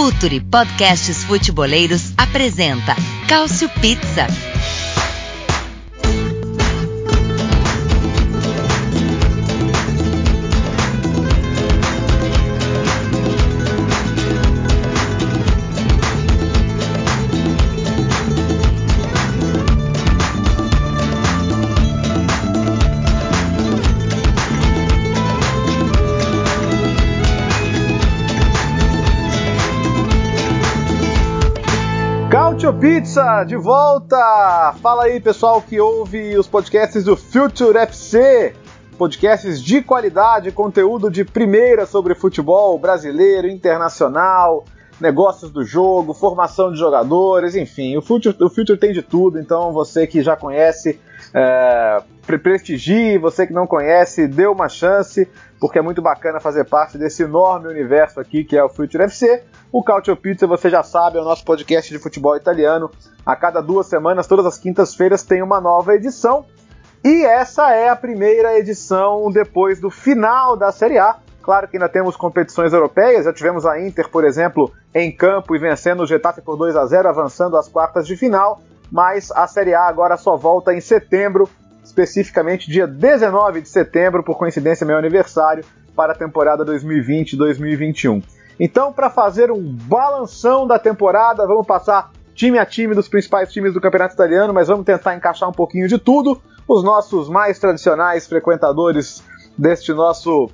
Futuri Podcasts Futeboleiros apresenta Cálcio Pizza. Pizza de volta! Fala aí, pessoal que ouve os podcasts do Future FC, podcasts de qualidade, conteúdo de primeira sobre futebol brasileiro, internacional, negócios do jogo, formação de jogadores, enfim, o Future, o Future tem de tudo, então você que já conhece, é, prestigie, você que não conhece, dê uma chance, porque é muito bacana fazer parte desse enorme universo aqui que é o Future FC. O Cautio Pizza, você já sabe, é o nosso podcast de futebol italiano. A cada duas semanas, todas as quintas-feiras, tem uma nova edição. E essa é a primeira edição depois do final da Série A. Claro que ainda temos competições europeias, já tivemos a Inter, por exemplo, em campo e vencendo o Getafe por 2 a 0, avançando às quartas de final, mas a Série A agora só volta em setembro, especificamente dia 19 de setembro, por coincidência meu aniversário, para a temporada 2020-2021. Então, para fazer um balanção da temporada, vamos passar time a time dos principais times do Campeonato Italiano, mas vamos tentar encaixar um pouquinho de tudo. Os nossos mais tradicionais frequentadores deste nosso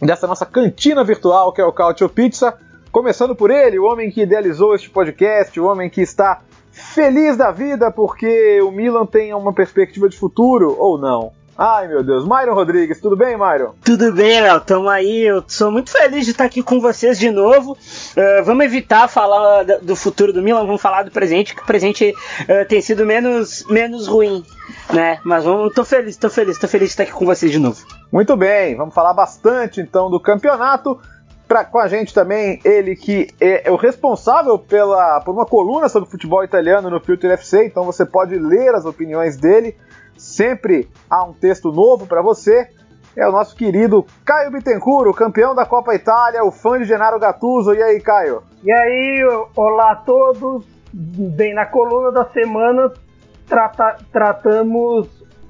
dessa nossa cantina virtual que é o Cautio Pizza, começando por ele, o homem que idealizou este podcast, o homem que está feliz da vida porque o Milan tem uma perspectiva de futuro ou não. Ai meu Deus, Myron Rodrigues, tudo bem, Myron? Tudo bem, Léo, tamo aí. Eu sou muito feliz de estar aqui com vocês de novo. Uh, vamos evitar falar do futuro do Milan, vamos falar do presente, que o presente uh, tem sido menos, menos ruim, né? Mas vamos, tô feliz, tô feliz, tô feliz de estar aqui com vocês de novo. Muito bem, vamos falar bastante então do campeonato. Pra, com a gente também, ele que é, é o responsável pela, por uma coluna sobre futebol italiano no Filter FC, então você pode ler as opiniões dele sempre há um texto novo para você. É o nosso querido Caio Bittencourt, campeão da Copa Itália, o fã de Genaro Gattuso. E aí, Caio? E aí, olá a todos. Bem, na coluna da semana trata, tratamos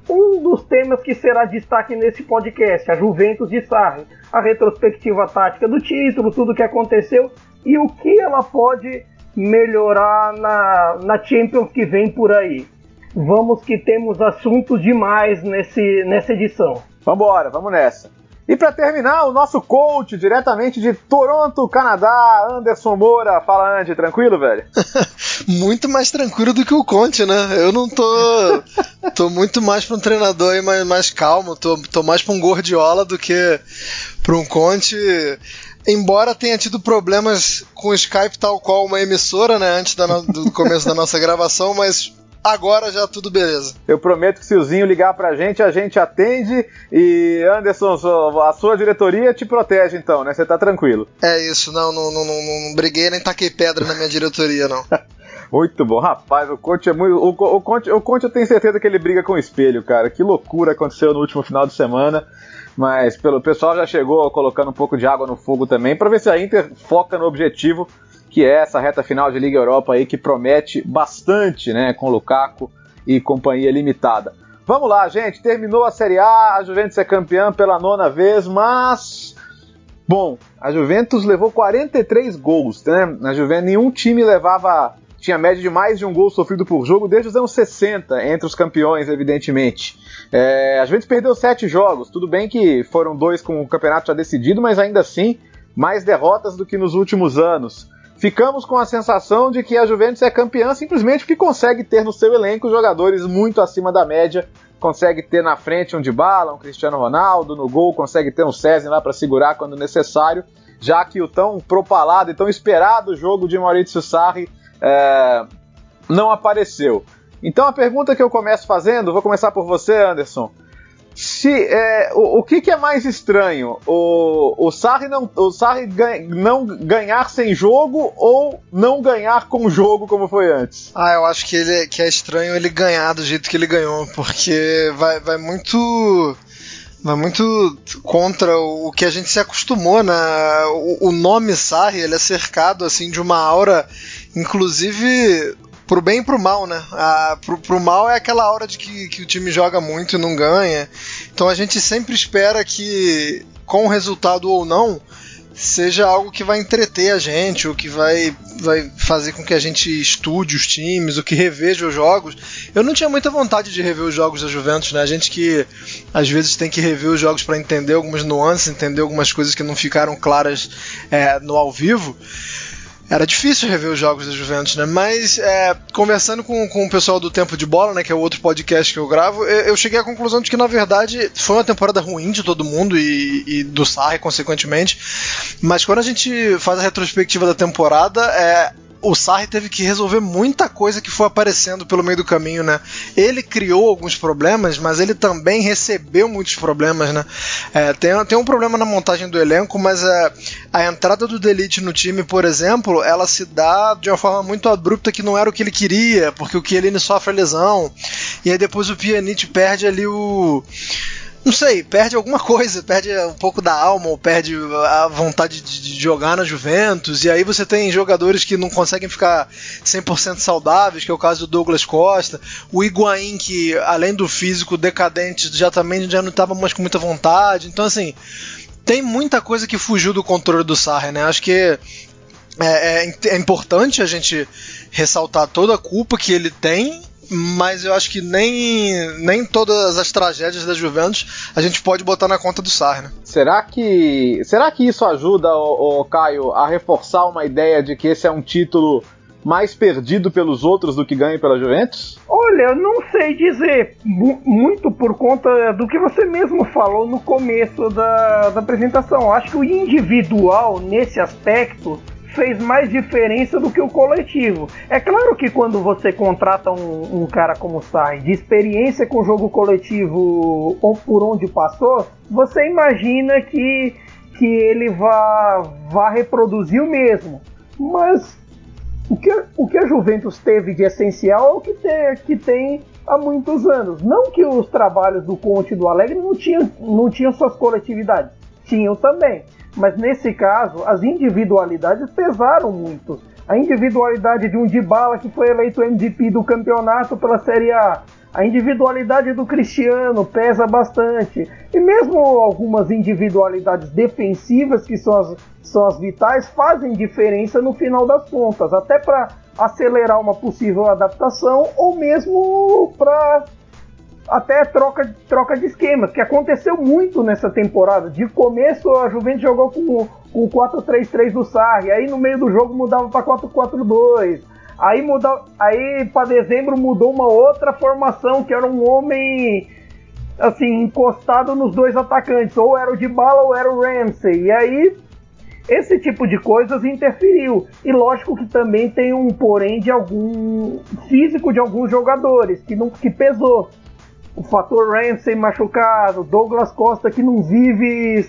um dos temas que será destaque nesse podcast, a Juventus de Sarri, a retrospectiva tática do título, tudo o que aconteceu e o que ela pode melhorar na, na Champions que vem por aí. Vamos que temos assuntos demais nesse, nessa edição. Vambora, vamos nessa. E para terminar, o nosso coach diretamente de Toronto, Canadá, Anderson Moura. Fala, Andy, tranquilo, velho? muito mais tranquilo do que o Conte, né? Eu não tô. tô muito mais pra um treinador aí mais, mais calmo, tô, tô mais pra um Gordiola do que pra um Conte. Embora tenha tido problemas com o Skype, tal qual uma emissora, né? Antes no, do começo da nossa gravação, mas agora já tudo beleza. Eu prometo que se o Zinho ligar pra gente, a gente atende e Anderson, a sua diretoria te protege então, né? Você tá tranquilo. É isso, não, não, não, não, não briguei nem taquei pedra na minha diretoria, não. Muito bom, rapaz, o Conte é muito. O, o, Conte, o Conte eu tenho certeza que ele briga com o espelho, cara. Que loucura aconteceu no último final de semana. Mas pelo pessoal já chegou colocando um pouco de água no fogo também, para ver se a Inter foca no objetivo que é essa reta final de Liga Europa aí que promete bastante, né, com Lukaku e companhia limitada. Vamos lá, gente, terminou a Série A, a Juventus é campeã pela nona vez, mas bom, a Juventus levou 43 gols, né? Na Juventus nenhum time levava tinha média de mais de um gol sofrido por jogo desde os anos 60, entre os campeões, evidentemente. É, a Juventus perdeu sete jogos, tudo bem que foram dois com o campeonato já decidido, mas ainda assim, mais derrotas do que nos últimos anos ficamos com a sensação de que a Juventus é campeã simplesmente porque consegue ter no seu elenco jogadores muito acima da média, consegue ter na frente um Dybala, um Cristiano Ronaldo, no gol consegue ter um César lá para segurar quando necessário, já que o tão propalado e tão esperado jogo de Maurício Sarri é, não apareceu. Então a pergunta que eu começo fazendo, vou começar por você, Anderson se é, o, o que, que, é mais estranho? O, o Sarri, não, o Sarri ganha, não ganhar sem jogo ou não ganhar com jogo como foi antes? Ah, eu acho que, ele, que é estranho ele ganhar do jeito que ele ganhou, porque vai, vai muito Vai muito contra o que a gente se acostumou, né? O, nome Sarri, ele é cercado assim de uma aura, inclusive pro bem e pro mal, né? A, pro, pro mal é aquela hora de que, que o time joga muito e não ganha. Então a gente sempre espera que, com o resultado ou não, seja algo que vai entreter a gente, ou que vai, vai fazer com que a gente estude os times, ou que reveja os jogos. Eu não tinha muita vontade de rever os jogos da Juventus, né? A gente que às vezes tem que rever os jogos para entender algumas nuances, entender algumas coisas que não ficaram claras é, no ao vivo era difícil rever os jogos da Juventus, né? Mas é, conversando com, com o pessoal do Tempo de Bola, né, que é o outro podcast que eu gravo, eu, eu cheguei à conclusão de que na verdade foi uma temporada ruim de todo mundo e, e, do Sarri, consequentemente. Mas quando a gente faz a retrospectiva da temporada, é, o Sarri teve que resolver muita coisa que foi aparecendo pelo meio do caminho, né? Ele criou alguns problemas, mas ele também recebeu muitos problemas, né? É, tem, tem um problema na montagem do elenco, mas é, a entrada do Delite no time, por exemplo, ela se dá de uma forma muito abrupta que não era o que ele queria, porque o Chiellini sofre lesão, e aí depois o Pjanic perde ali o não sei, perde alguma coisa, perde um pouco da alma, ou perde a vontade de jogar na Juventus, e aí você tem jogadores que não conseguem ficar 100% saudáveis, que é o caso do Douglas Costa, o Higuaín, que além do físico decadente, já também já não estava mais com muita vontade, então assim, tem muita coisa que fugiu do controle do Sarri, né? Acho que é, é, é importante a gente ressaltar toda a culpa que ele tem mas eu acho que nem, nem todas as tragédias da Juventus a gente pode botar na conta do Sarri, né? Será que, será que isso ajuda, o, Caio, a reforçar uma ideia de que esse é um título mais perdido pelos outros do que ganho pela Juventus? Olha, eu não sei dizer. muito por conta do que você mesmo falou no começo da, da apresentação. Acho que o individual, nesse aspecto, fez mais diferença do que o coletivo. É claro que quando você contrata um, um cara como Sai, de experiência com o jogo coletivo ou por onde passou, você imagina que, que ele vá, vá reproduzir o mesmo. Mas o que, o que a Juventus teve de essencial é o que, te, que tem há muitos anos. Não que os trabalhos do Conte e do Alegre não tinham, não tinham suas coletividades. Tinham também mas nesse caso as individualidades pesaram muito. A individualidade de um Dybala que foi eleito MVP do campeonato pela Série A, a individualidade do Cristiano pesa bastante. E mesmo algumas individualidades defensivas, que são as, são as vitais, fazem diferença no final das contas, até para acelerar uma possível adaptação ou mesmo para até troca, troca de esquemas, que aconteceu muito nessa temporada. De começo, a Juventus jogou com, o 4-3-3 do Sarri, aí no meio do jogo mudava para 4-4-2. Aí, aí para dezembro mudou uma outra formação, que era um homem assim, encostado nos dois atacantes, ou era o de bala ou era o Ramsey. E aí esse tipo de coisas interferiu. E lógico que também tem um porém de algum físico de alguns jogadores que não que pesou o fator Ramsey machucado, Douglas Costa que não vive,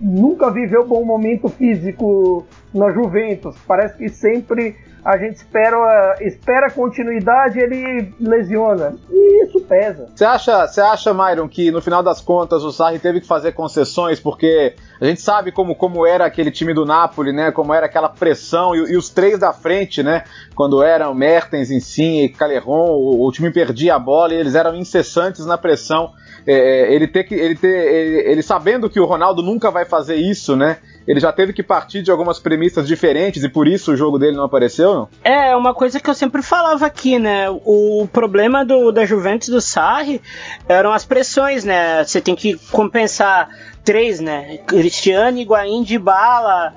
nunca viveu bom momento físico na Juventus. Parece que sempre a gente espera, espera continuidade ele lesiona. E isso pesa. Você acha, você acha, Myron, que no final das contas o Sarri teve que fazer concessões porque a gente sabe como, como era aquele time do Napoli, né? Como era aquela pressão e, e os três da frente, né? Quando eram Mertens, Insigne e Caleron, o, o time perdia a bola e eles eram incessantes na pressão. É, é, ele ter que ele ter ele, ele, sabendo que o Ronaldo nunca vai fazer isso, né? Ele já teve que partir de algumas premissas diferentes e por isso o jogo dele não apareceu, não? É, uma coisa que eu sempre falava aqui, né? O problema do, da Juventus do Sarri eram as pressões, né? Você tem que compensar três, né? Cristiano, Higuaín, de bala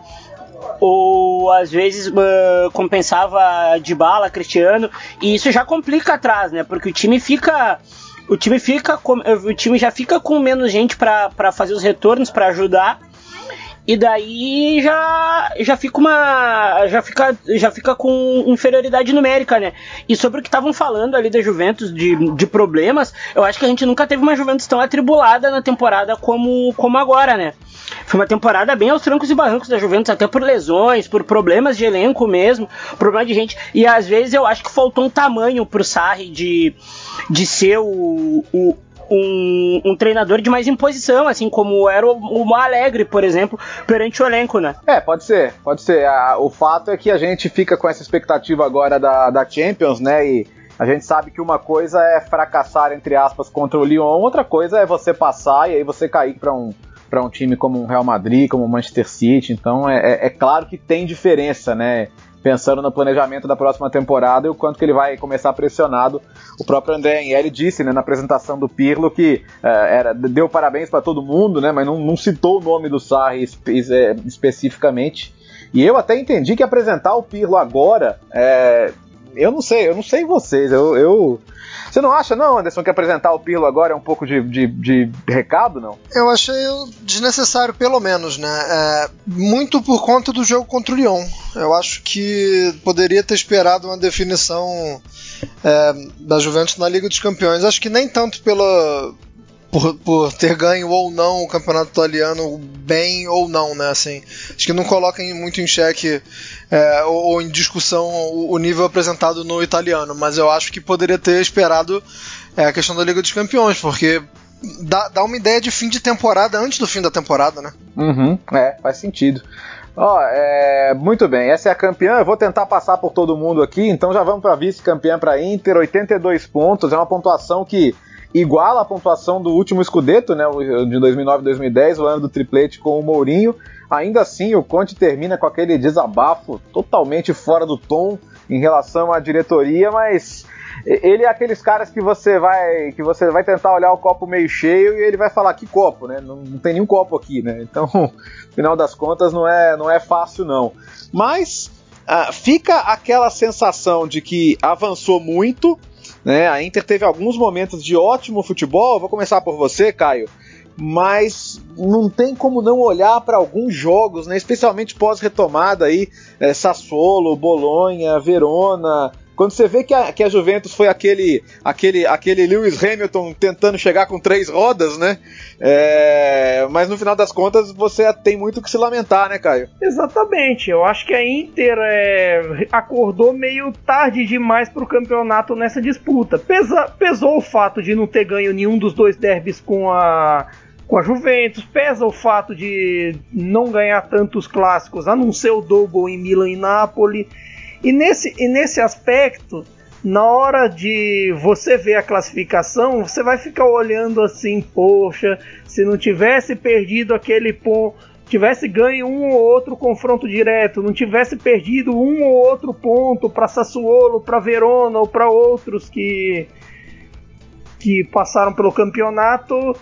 ou às vezes uh, compensava de bala Cristiano e isso já complica atrás, né? Porque o time fica o time fica com, o time já fica com menos gente para fazer os retornos para ajudar e daí já já fica uma já fica já fica com inferioridade numérica, né? E sobre o que estavam falando ali da Juventus de, de problemas, eu acho que a gente nunca teve uma Juventus tão atribulada na temporada como como agora, né? Foi uma temporada bem aos trancos e barrancos da Juventus, até por lesões, por problemas de elenco mesmo, problema de gente. E às vezes eu acho que faltou um tamanho pro Sarri de, de ser o, o um, um, treinador de mais imposição, assim como era o, o Alegre, por exemplo, perante o elenco, né? É, pode ser, pode ser. o fato é que a gente fica com essa expectativa agora da, da Champions, né? E a gente sabe que uma coisa é fracassar, entre aspas, contra o Lyon, outra coisa é você passar e aí você cair para um, para um time como o Real Madrid, como o Manchester City. Então é, é, é, claro que tem diferença, né? Pensando no planejamento da próxima temporada e o quanto que ele vai começar pressionado. O próprio André Agnelli disse né, na apresentação do Pirlo que uh, era, deu parabéns para todo mundo, né? Mas não, não, citou o nome do Sarri espe é, especificamente. E eu até entendi que apresentar o Pirlo agora é, eu não sei, eu não sei vocês. Eu, eu, Você não acha, não, Anderson, que apresentar o Pirlo agora é um pouco de, de, de recado, não? Eu achei desnecessário, pelo menos, né? É, muito por conta do jogo contra o Lyon. Eu acho que poderia ter esperado uma definição é, da Juventus na Liga dos Campeões. Acho que nem tanto pela por, por ter ganho ou não o campeonato italiano bem ou não, né? Assim, acho que não coloca muito em xeque é, ou, ou, em discussão o, o, nível apresentado no italiano, mas eu acho que poderia ter esperado é, a questão da Liga dos Campeões, porque dá, dá uma ideia de fim de temporada antes do fim da temporada, né? Uhum, é, faz sentido. Ó, oh, é, muito bem, essa é a campeã. Eu vou tentar passar por todo mundo aqui, então já vamos para vice-campeã para Inter, 82 pontos, é uma pontuação que iguala a pontuação do último Scudetto, né, de 2009-2010, o ano do triplete com o Mourinho. Ainda assim, o Conte termina com aquele desabafo totalmente fora do tom em relação à diretoria, mas ele é aqueles caras que você vai que você vai tentar olhar o copo meio cheio e ele vai falar que copo, né? Não, não tem nenhum copo aqui, né? Então, final das contas, não é não é fácil não. Mas uh, fica aquela sensação de que avançou muito, né? A Inter teve alguns momentos de ótimo futebol. Vou começar por você, Caio. Mas não tem como não olhar para alguns jogos, né? especialmente pós-retomada aí, é, Sassuolo, Bolonha, Verona, quando você vê que a, que a Juventus foi aquele, aquele, aquele Lewis Hamilton tentando chegar com três rodas, né? É, mas no final das contas você tem muito que se lamentar, né, Caio? Exatamente. Eu acho que a Inter é, acordou meio tarde demais para o campeonato nessa disputa. Pesa, pesou o fato de não ter ganho nenhum dos dois derbys com a com a Juventus, pesa o fato de não ganhar tantos clássicos, a não ser o Double em Milan e Nápoles. E nesse, e nesse aspecto, na hora de você ver a classificação, você vai ficar olhando assim, poxa, se não tivesse perdido aquele ponto, tivesse ganho um ou outro confronto direto, não tivesse perdido um ou outro ponto para Sassuolo, para Verona ou para outros que que passaram pelo campeonato,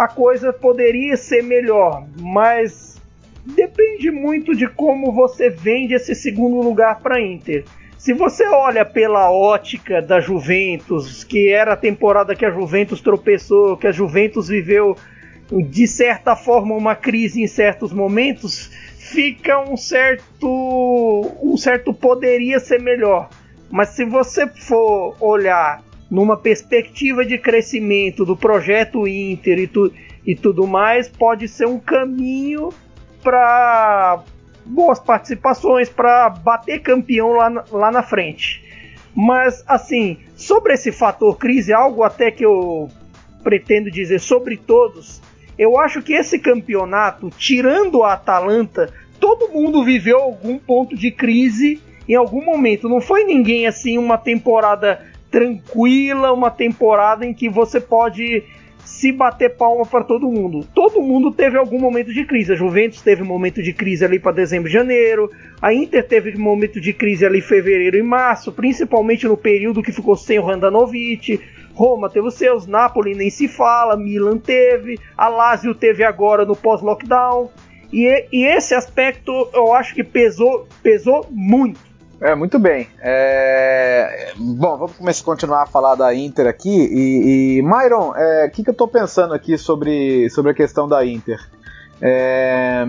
a coisa poderia ser melhor, mas depende muito de como você vende esse segundo lugar para Inter. Se você olha pela ótica da Juventus, que era a temporada que a Juventus tropeçou, que a Juventus viveu de certa forma uma crise em certos momentos, fica um certo um certo poderia ser melhor. Mas se você for olhar numa perspectiva de crescimento do projeto Inter e, tu, e tudo mais, pode ser um caminho para boas participações, para bater campeão lá, lá na frente. Mas, assim, sobre esse fator crise, algo até que eu pretendo dizer sobre todos, eu acho que esse campeonato, tirando a Atalanta, todo mundo viveu algum ponto de crise em algum momento. Não foi ninguém assim uma temporada tranquila, uma temporada em que você pode se bater palma para todo mundo. Todo mundo teve algum momento de crise. A Juventus teve momento de crise ali para dezembro e janeiro. A Inter teve momento de crise ali em fevereiro e março, principalmente no período que ficou sem o Randanovic. Roma teve os seus, Napoli nem se fala, Milan teve, a Lazio teve agora no pós-lockdown. E, e esse aspecto eu acho que pesou, pesou muito é, muito bem. É... Bom, vamos começar continuar a falar da Inter aqui. E, e Myron, o é, que, que eu estou pensando aqui sobre, sobre a questão da Inter? É...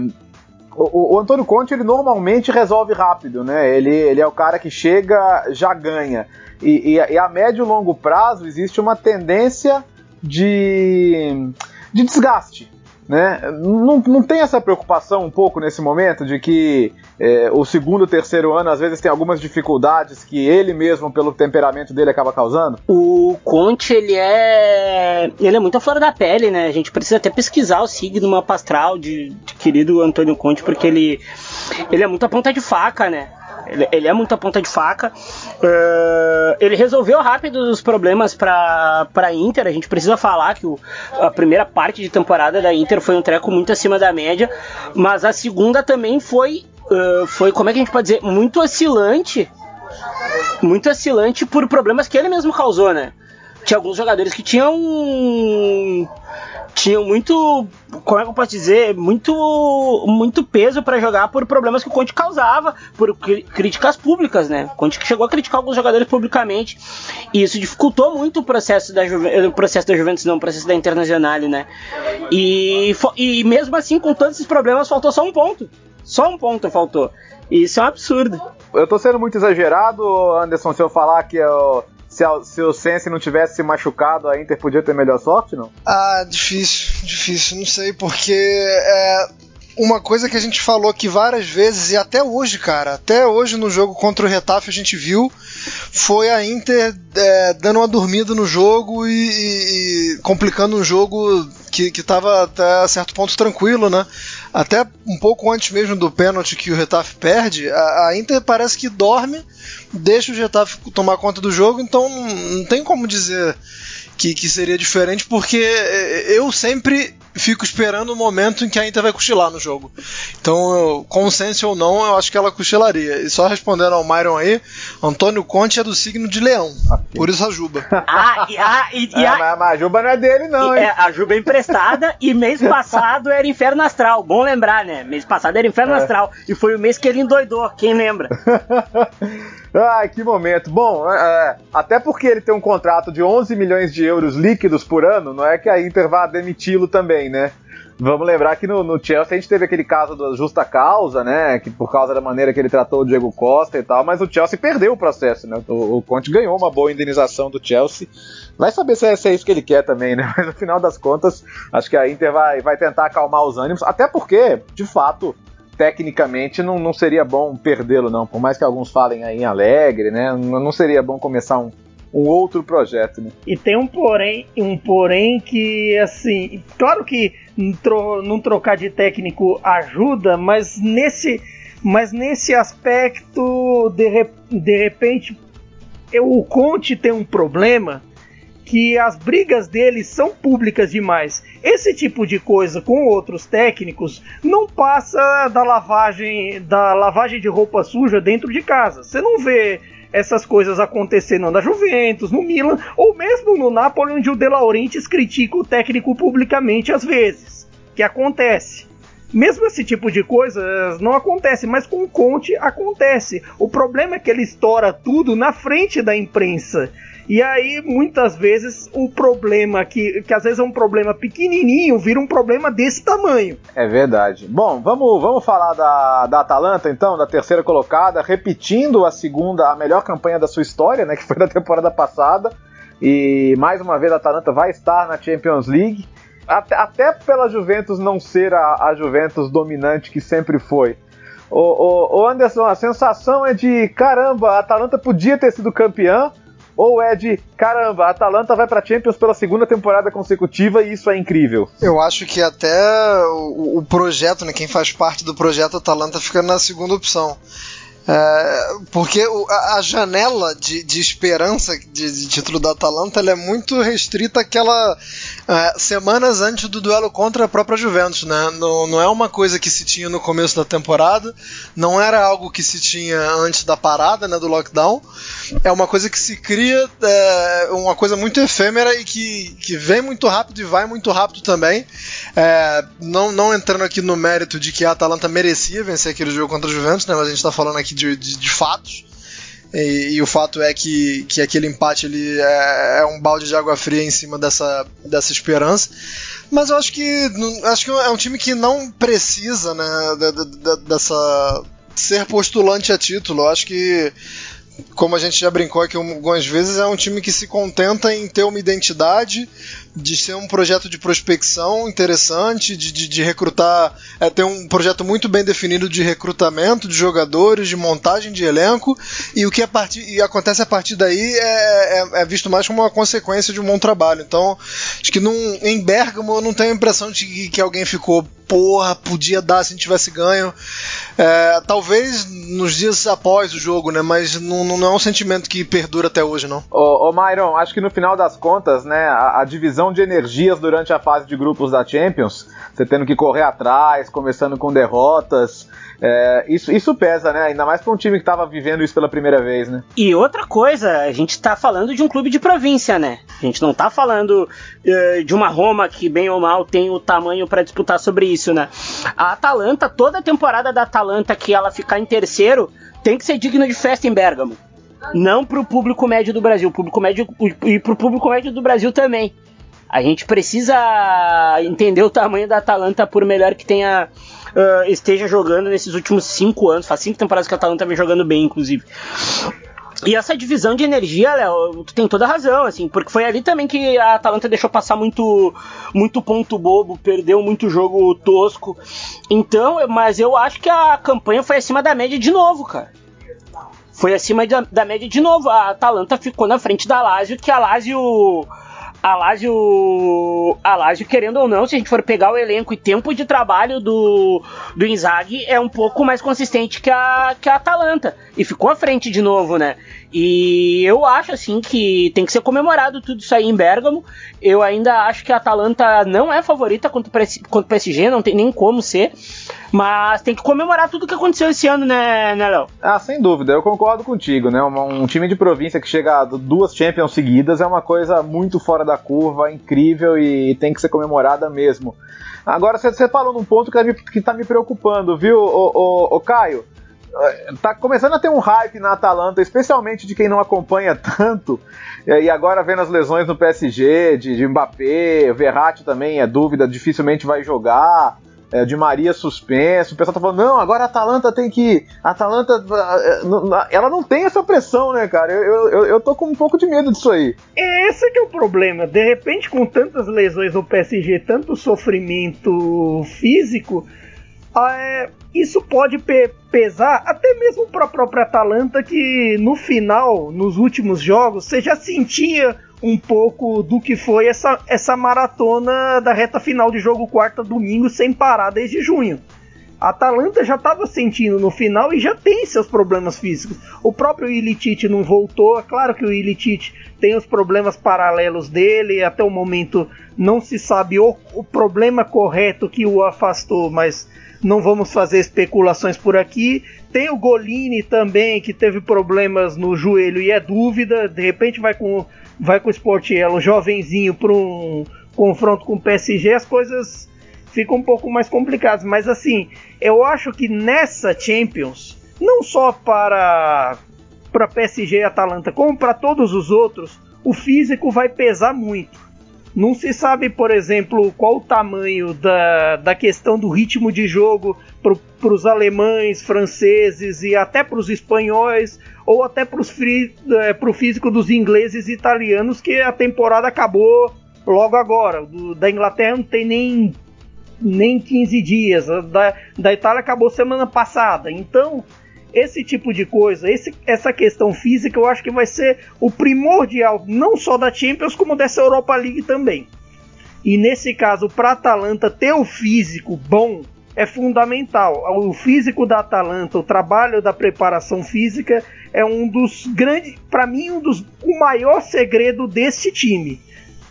O, o, Antônio Conte ele normalmente resolve rápido, né? Ele, ele é o cara que chega, já ganha. E, e, e a médio e longo prazo existe uma tendência de, de desgaste né? Não, não tem essa preocupação um pouco nesse momento de que é, o segundo, terceiro ano às vezes tem algumas dificuldades que ele mesmo, pelo temperamento dele, acaba causando? O Conte, ele é. Ele é muito fora da pele, né? A gente precisa até pesquisar o signo astral de, de querido Antônio Conte, porque ele, ele é muito a ponta de faca, né? Ele, ele, é muito a ponta de faca. Uh, ele resolveu rápido os problemas para a Inter. A gente precisa falar que o, a primeira parte de temporada da Inter foi um treco muito acima da média, mas a segunda também foi, uh, foi como é que a gente pode dizer, muito oscilante. Muito oscilante por problemas que ele mesmo causou, né? Tinha alguns jogadores que tinham tinham muito, como é que eu posso dizer, muito, muito peso para jogar por problemas que o Conte causava, por críticas públicas, né? O Conte chegou a criticar alguns jogadores publicamente e isso dificultou muito o processo da, Juve, o processo da Juventus, não, o processo da Internacional, né? E, e mesmo assim, com todos esses problemas, faltou só um ponto. Só um ponto faltou. E isso é um absurdo. Eu tô sendo muito exagerado, Anderson, se eu falar que eu se, a, se o Sense não tivesse se machucado, a Inter podia ter melhor sorte, não? Ah, difícil, difícil, não sei, porque é, uma coisa que a gente falou aqui várias vezes, e até hoje, cara, até hoje no jogo contra o Retafe a gente viu, foi a Inter é, dando uma dormida no jogo e, e, complicando um jogo que, que tava até certo ponto tranquilo, né? Até um pouco antes mesmo do pênalti que o Retafe perde, a, a Inter parece que dorme deixa o Getafe tomar conta do jogo, então não tem como dizer que, que seria diferente, porque eu sempre fico esperando o momento em que a Inter vai cochilar no jogo. Então, consenso ou não, eu acho que ela cochilaria. E só respondendo ao Myron aí, Antônio Conte é do signo de leão. Okay. Por isso a Juba. Ah, e, ah, e, e é, a, mas a Juba não é dele, não, hein? É, a Juba é emprestada e mês passado era Inferno Astral. Bom lembrar, né? Mês passado era Inferno é. Astral. E foi o mês que ele endoidou, quem lembra? Ai, que momento. Bom, é, é, até porque ele tem um contrato de 11 milhões de euros líquidos por ano, não é que a Inter vá demiti-lo também, né? Vamos lembrar que no, no, Chelsea a gente teve aquele caso da justa causa, né? Que por causa da maneira que ele tratou o Diego Costa e tal, mas o Chelsea perdeu o processo, né? O, o Conte ganhou uma boa indenização do Chelsea. Vai saber se é, se é, isso que ele quer também, né? Mas no final das contas, acho que a Inter vai, vai tentar acalmar os ânimos, até porque, de fato, tecnicamente não, não seria bom perdê-lo, não. Por mais que alguns falem aí em Alegre, né? Não seria bom começar um, um outro projeto, né? E tem um porém, um porém que, assim, claro que não trocar de técnico ajuda, mas nesse, mas nesse aspecto, de, de repente, o Conte tem um problema que as brigas dele são públicas demais. Esse tipo de coisa com outros técnicos não passa da lavagem da lavagem de roupa suja dentro de casa. Você não vê essas coisas acontecendo na Juventus, no Milan ou mesmo no Napoli, onde o De Laurentiis critica o técnico publicamente às vezes. Que acontece. Mesmo esse tipo de coisa não acontece, mas com o Conte acontece. O problema é que ele estoura tudo na frente da imprensa. E aí, muitas vezes, o problema que, que às vezes é um problema pequenininho, vira um problema desse tamanho. É verdade. Bom, vamos, vamos falar da, da Atalanta, então, da terceira colocada, repetindo a segunda, a melhor campanha da sua história, né, que foi da temporada passada. E mais uma vez a Atalanta vai estar na Champions League. Até, até pela Juventus não ser a, a Juventus dominante que sempre foi. O, Anderson, a sensação é de caramba, a Atalanta podia ter sido campeã, ou é de caramba, a Atalanta vai para Champions pela segunda temporada consecutiva e isso é incrível? Eu acho que até o, o projeto, né, quem faz parte do projeto Atalanta fica na segunda opção. É, porque a, a janela de, de esperança de, de, título da Atalanta é muito restrita àquela é, semanas antes do duelo contra a própria Juventus, né? Não, não é uma coisa que se tinha no começo da temporada, não era algo que se tinha antes da parada, né, do lockdown. É uma coisa que se cria, é, uma coisa muito efêmera e que, que vem muito rápido e vai muito rápido também. É, não, não entrando aqui no mérito de que a Atalanta merecia vencer aquele jogo contra a Juventus, né? Mas a gente está falando aqui de, de, de fatos. E, e, o fato é que, que aquele empate ele é, é, um balde de água fria em cima dessa, dessa esperança. Mas eu acho que acho que é um time que não precisa né, dessa ser postulante a título. Eu acho que como a gente já brincou aqui algumas vezes, é um time que se contenta em ter uma identidade, de ser um projeto de prospecção interessante, de, de, de recrutar, é, ter um projeto muito bem definido de recrutamento de jogadores, de montagem de elenco, e o que a partir, e acontece a partir daí é, é, é, visto mais como uma consequência de um bom trabalho. Então, acho que num, em Bergamo eu não tenho a impressão de que, que alguém ficou porra, podia dar se a gente tivesse ganho. É, talvez nos dias após o jogo, né? Mas não, não, é um sentimento que perdura até hoje, não. Ô, ô Myron, acho que no final das contas, né, a, a, divisão de energias durante a fase de grupos da Champions, você tendo que correr atrás, começando com derrotas, é, isso, isso pesa, né? Ainda mais para um time que estava vivendo isso pela primeira vez, né? E outra coisa, a gente está falando de um clube de província, né? A gente não está falando uh, de uma Roma que, bem ou mal, tem o tamanho para disputar sobre isso, né? A Atalanta, toda a temporada da Atalanta que ela ficar em terceiro, tem que ser digna de festa em Bergamo. Não para o público médio do Brasil, público médio e para o público médio do Brasil também. A gente precisa entender o tamanho da Atalanta, por melhor que tenha uh, esteja jogando nesses últimos cinco anos. Faz cinco temporadas que a Atalanta vem jogando bem, inclusive. E essa divisão de energia, Léo, tu tem toda a razão, assim, porque foi ali também que a Atalanta deixou passar muito, muito ponto bobo, perdeu muito jogo tosco. Então, mas eu acho que a campanha foi acima da média de novo, cara. Foi acima da, da média de novo. A Atalanta ficou na frente da Lazio, que a Lazio a Lazio, a Lazio, querendo ou não, se a gente for pegar o elenco e tempo de trabalho do, do Inzaghi, é um pouco mais consistente que a, que a Atalanta. E ficou à frente de novo, né? E eu acho, assim, que tem que ser comemorado tudo isso aí em Bergamo. Eu ainda acho que a Atalanta não é favorita contra o PSG, não tem nem como ser. Mas tem que comemorar tudo que aconteceu esse ano, né, né Léo? Ah, sem dúvida, eu concordo contigo, né? Um, um, time de província que chega a duas Champions seguidas é uma coisa muito fora da curva, incrível e tem que ser comemorada mesmo. Agora, você falou num ponto que tá me, me preocupando, viu, ô Caio? Tá começando a ter um hype na Atalanta, especialmente de quem não acompanha tanto. E agora vendo as lesões no PSG, de, de Mbappé, Verratti também é dúvida, dificilmente vai jogar é, de Maria suspenso. O pessoal tá falando, não, agora a Atalanta tem que. A Atalanta. Ela não tem essa pressão, né, cara? Eu, eu, eu tô com um pouco de medo disso aí. Esse que é o problema. De repente, com tantas lesões no PSG, tanto sofrimento físico, é, isso pode pe pesar até mesmo para a própria Atalanta, que no final, nos últimos jogos, você já sentia um pouco do que foi essa, essa maratona da reta final de jogo quarta domingo sem parar desde junho. A Atalanta já estava sentindo no final e já tem seus problemas físicos. O próprio Ilitite não voltou. É claro que o Ilitite tem os problemas paralelos dele. Até o momento não se sabe o, o problema correto que o afastou, mas não vamos fazer especulações por aqui. Tem o Golini também, que teve problemas no joelho e é dúvida. De repente vai com vai com o Sportiello jovenzinho para um confronto com o PSG, as coisas ficam um pouco mais complicadas. Mas assim, eu acho que nessa Champions, não só para para PSG e Atalanta, como para todos os outros, o físico vai pesar muito. Não se sabe, por exemplo, qual o tamanho da, da questão do ritmo de jogo para os alemães, franceses e até para os espanhóis, ou até para é, o físico dos ingleses e italianos, que a temporada acabou logo agora. Do, da Inglaterra não tem nem, nem 15 dias, da, da Itália acabou semana passada. Então, esse tipo de coisa, esse, essa questão física, eu acho que vai ser o primordial, não só da Champions, como dessa Europa League também. E nesse caso, para Atalanta ter o físico bom é fundamental. O físico da Atalanta, o trabalho da preparação física é um dos grandes, para mim, um dos, o maior segredo desse time.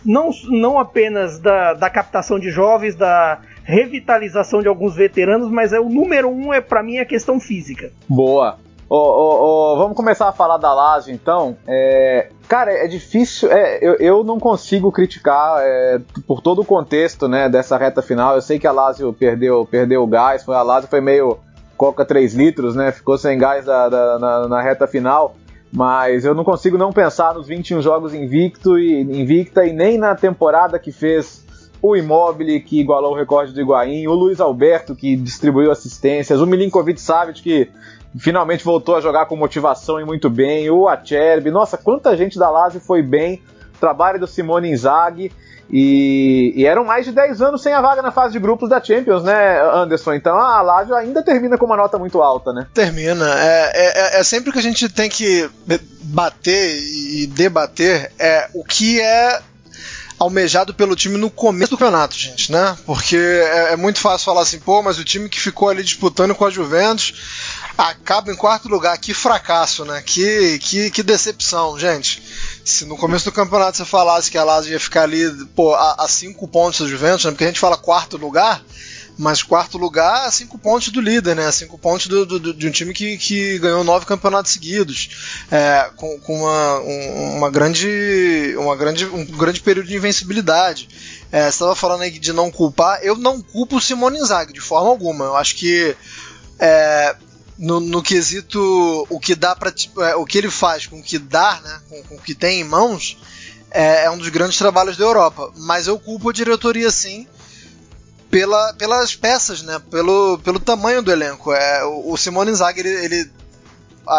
Não, não apenas da, da captação de jovens, da revitalização de alguns veteranos, mas é o número um é para mim a questão física. Boa. Oh, oh, oh, vamos começar a falar da Lazio então. É, cara, é difícil. É, eu, eu, não consigo criticar é, por todo o contexto né, dessa reta final. Eu sei que a Lazio perdeu, perdeu o gás, foi a Lazio foi meio coca 3 litros, né? Ficou sem gás da, da, na, na, reta final. Mas eu não consigo não pensar nos 21 jogos invicto e, invicta e nem na temporada que fez o Immobile, que igualou o recorde do Higuaín, o Luiz Alberto, que distribuiu assistências, o Milinkovic Savic, que finalmente voltou a jogar com motivação e muito bem. O Acerbi, nossa, quanta gente da Lazio foi bem. Trabalho do Simone Inzaghi. E, e, eram mais de 10 anos sem a vaga na fase de grupos da Champions, né, Anderson? Então a Lazio ainda termina com uma nota muito alta, né? Termina. É, é, é sempre que a gente tem que bater e debater é o que é almejado pelo time no começo do campeonato, gente, né? Porque é, é, muito fácil falar assim, pô, mas o time que ficou ali disputando com a Juventus acaba em quarto lugar. Que fracasso, né? Que, que, que decepção, gente. Se no começo do campeonato você falasse que a Lazio ia ficar ali, pô, a, a cinco pontos da Juventus, né? Porque a gente fala quarto lugar, mas quarto lugar a cinco pontos do líder, né? A cinco pontos do, do, de um time que, que ganhou nove campeonatos seguidos, é, com, com uma, um, uma grande, uma grande, um grande período de invencibilidade. É, você estava falando aí de não culpar, eu não culpo o Simone Inzaghi de forma alguma. Eu acho que é, no, no, quesito o que dá para tipo, é, o que ele faz com o que dá, né, com, com o que tem em mãos, é, é, um dos grandes trabalhos da Europa. Mas eu culpo a diretoria sim pela, pelas peças, né? Pelo, pelo tamanho do elenco. É, o, o Simone Inzaghi ele, ele a,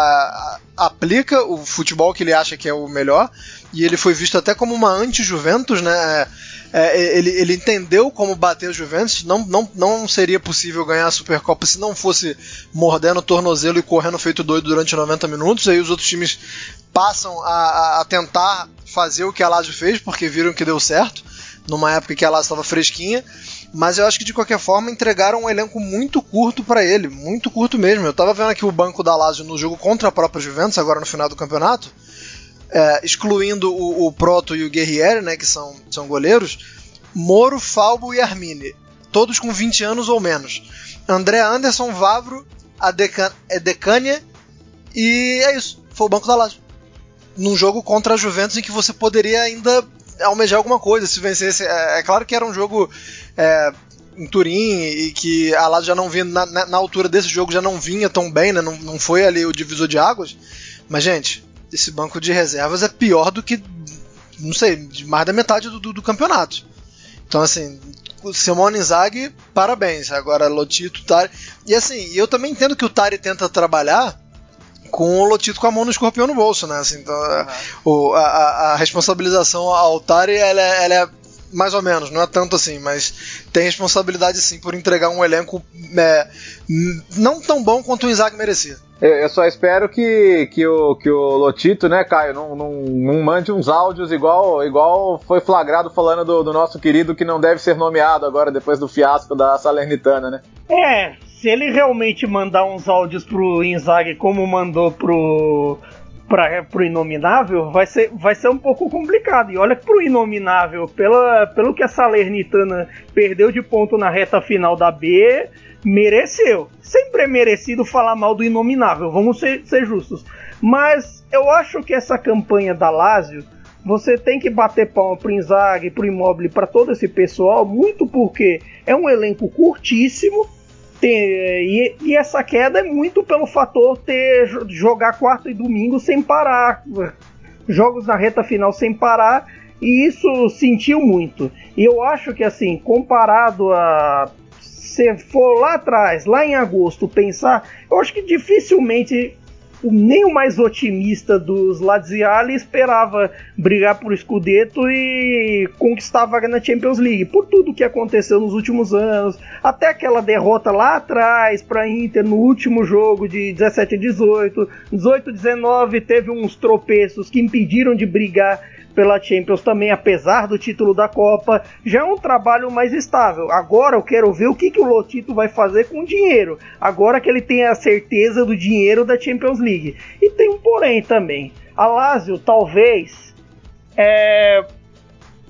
a, aplica o futebol que ele acha que é o melhor e ele foi visto até como uma anti-Juventus, né? É, ele, ele entendeu como bater o Juventus. Não, não, não seria possível ganhar a Supercopa se não fosse mordendo o tornozelo e correndo feito doido durante 90 minutos. Aí os outros times passam a, a tentar fazer o que a Lazio fez porque viram que deu certo numa época que a Lazio estava fresquinha mas eu acho que de qualquer forma entregaram um elenco muito curto para ele, muito curto mesmo. Eu tava vendo aqui o banco da Lazio no jogo contra a própria Juventus, agora no final do campeonato, é, excluindo o, o, Proto e o Guerrieri, né, que são, são goleiros, Moro, Falbo e Armini, todos com 20 anos ou menos. André Anderson, Vavro, Adecania e é isso, foi o banco da Lazio. Num jogo contra a Juventus em que você poderia ainda almejar alguma coisa se vencesse. É, é claro que era um jogo é, em Turim e que a Lazio já não vinha na, na, altura desse jogo já não vinha tão bem, né? Não, não foi ali o divisor de águas. Mas gente, esse banco de reservas é pior do que não sei, mais da metade do, do, do campeonato. Então assim, Simone Inzaghi, parabéns. Agora Lotito, Tari. E assim, eu também entendo que o Tari tenta trabalhar com o Lotito com a mão no escorpião no bolso, né? Assim, então, uhum. o, a, a, responsabilização ao Tari ela, é, ela é mais ou menos, não é tanto assim, mas tem responsabilidade sim por entregar um elenco é, não tão bom quanto o Isaac merecia. Eu só espero que, que, o, que o Lotito, né, Caio, não, não, não mande uns áudios igual, igual foi flagrado falando do, do nosso querido que não deve ser nomeado agora depois do fiasco da Salernitana, né? É, se ele realmente mandar uns áudios pro Inzaghi como mandou pro para pro Inominável vai ser, vai ser um pouco complicado. E olha pro Inominável, pela, pelo que a Salernitana perdeu de ponto na reta final da B, mereceu. Sempre é merecido falar mal do Inominável, vamos ser, ser justos. Mas eu acho que essa campanha da Lazio, você tem que bater palma pro Inzaghi, pro Immobile, para todo esse pessoal, muito porque é um elenco curtíssimo, tem, e, e, essa queda é muito pelo fator ter jogar quarto e domingo sem parar, jogos na reta final sem parar, e isso sentiu muito. E eu acho que assim, comparado a se for lá atrás, lá em agosto, pensar, eu acho que dificilmente nem o mais otimista dos Laziali esperava brigar por Scudetto e conquistar a vaga na Champions League, por tudo que aconteceu nos últimos anos, até aquela derrota lá atrás para Inter no último jogo de 17 a 18, 18 a 19 teve uns tropeços que impediram de brigar pela Champions também, apesar do título da Copa, já é um trabalho mais estável. Agora eu quero ver o que, que o Lotito vai fazer com o dinheiro, agora que ele tem a certeza do dinheiro da Champions League. E tem um porém também. A Lazio talvez é,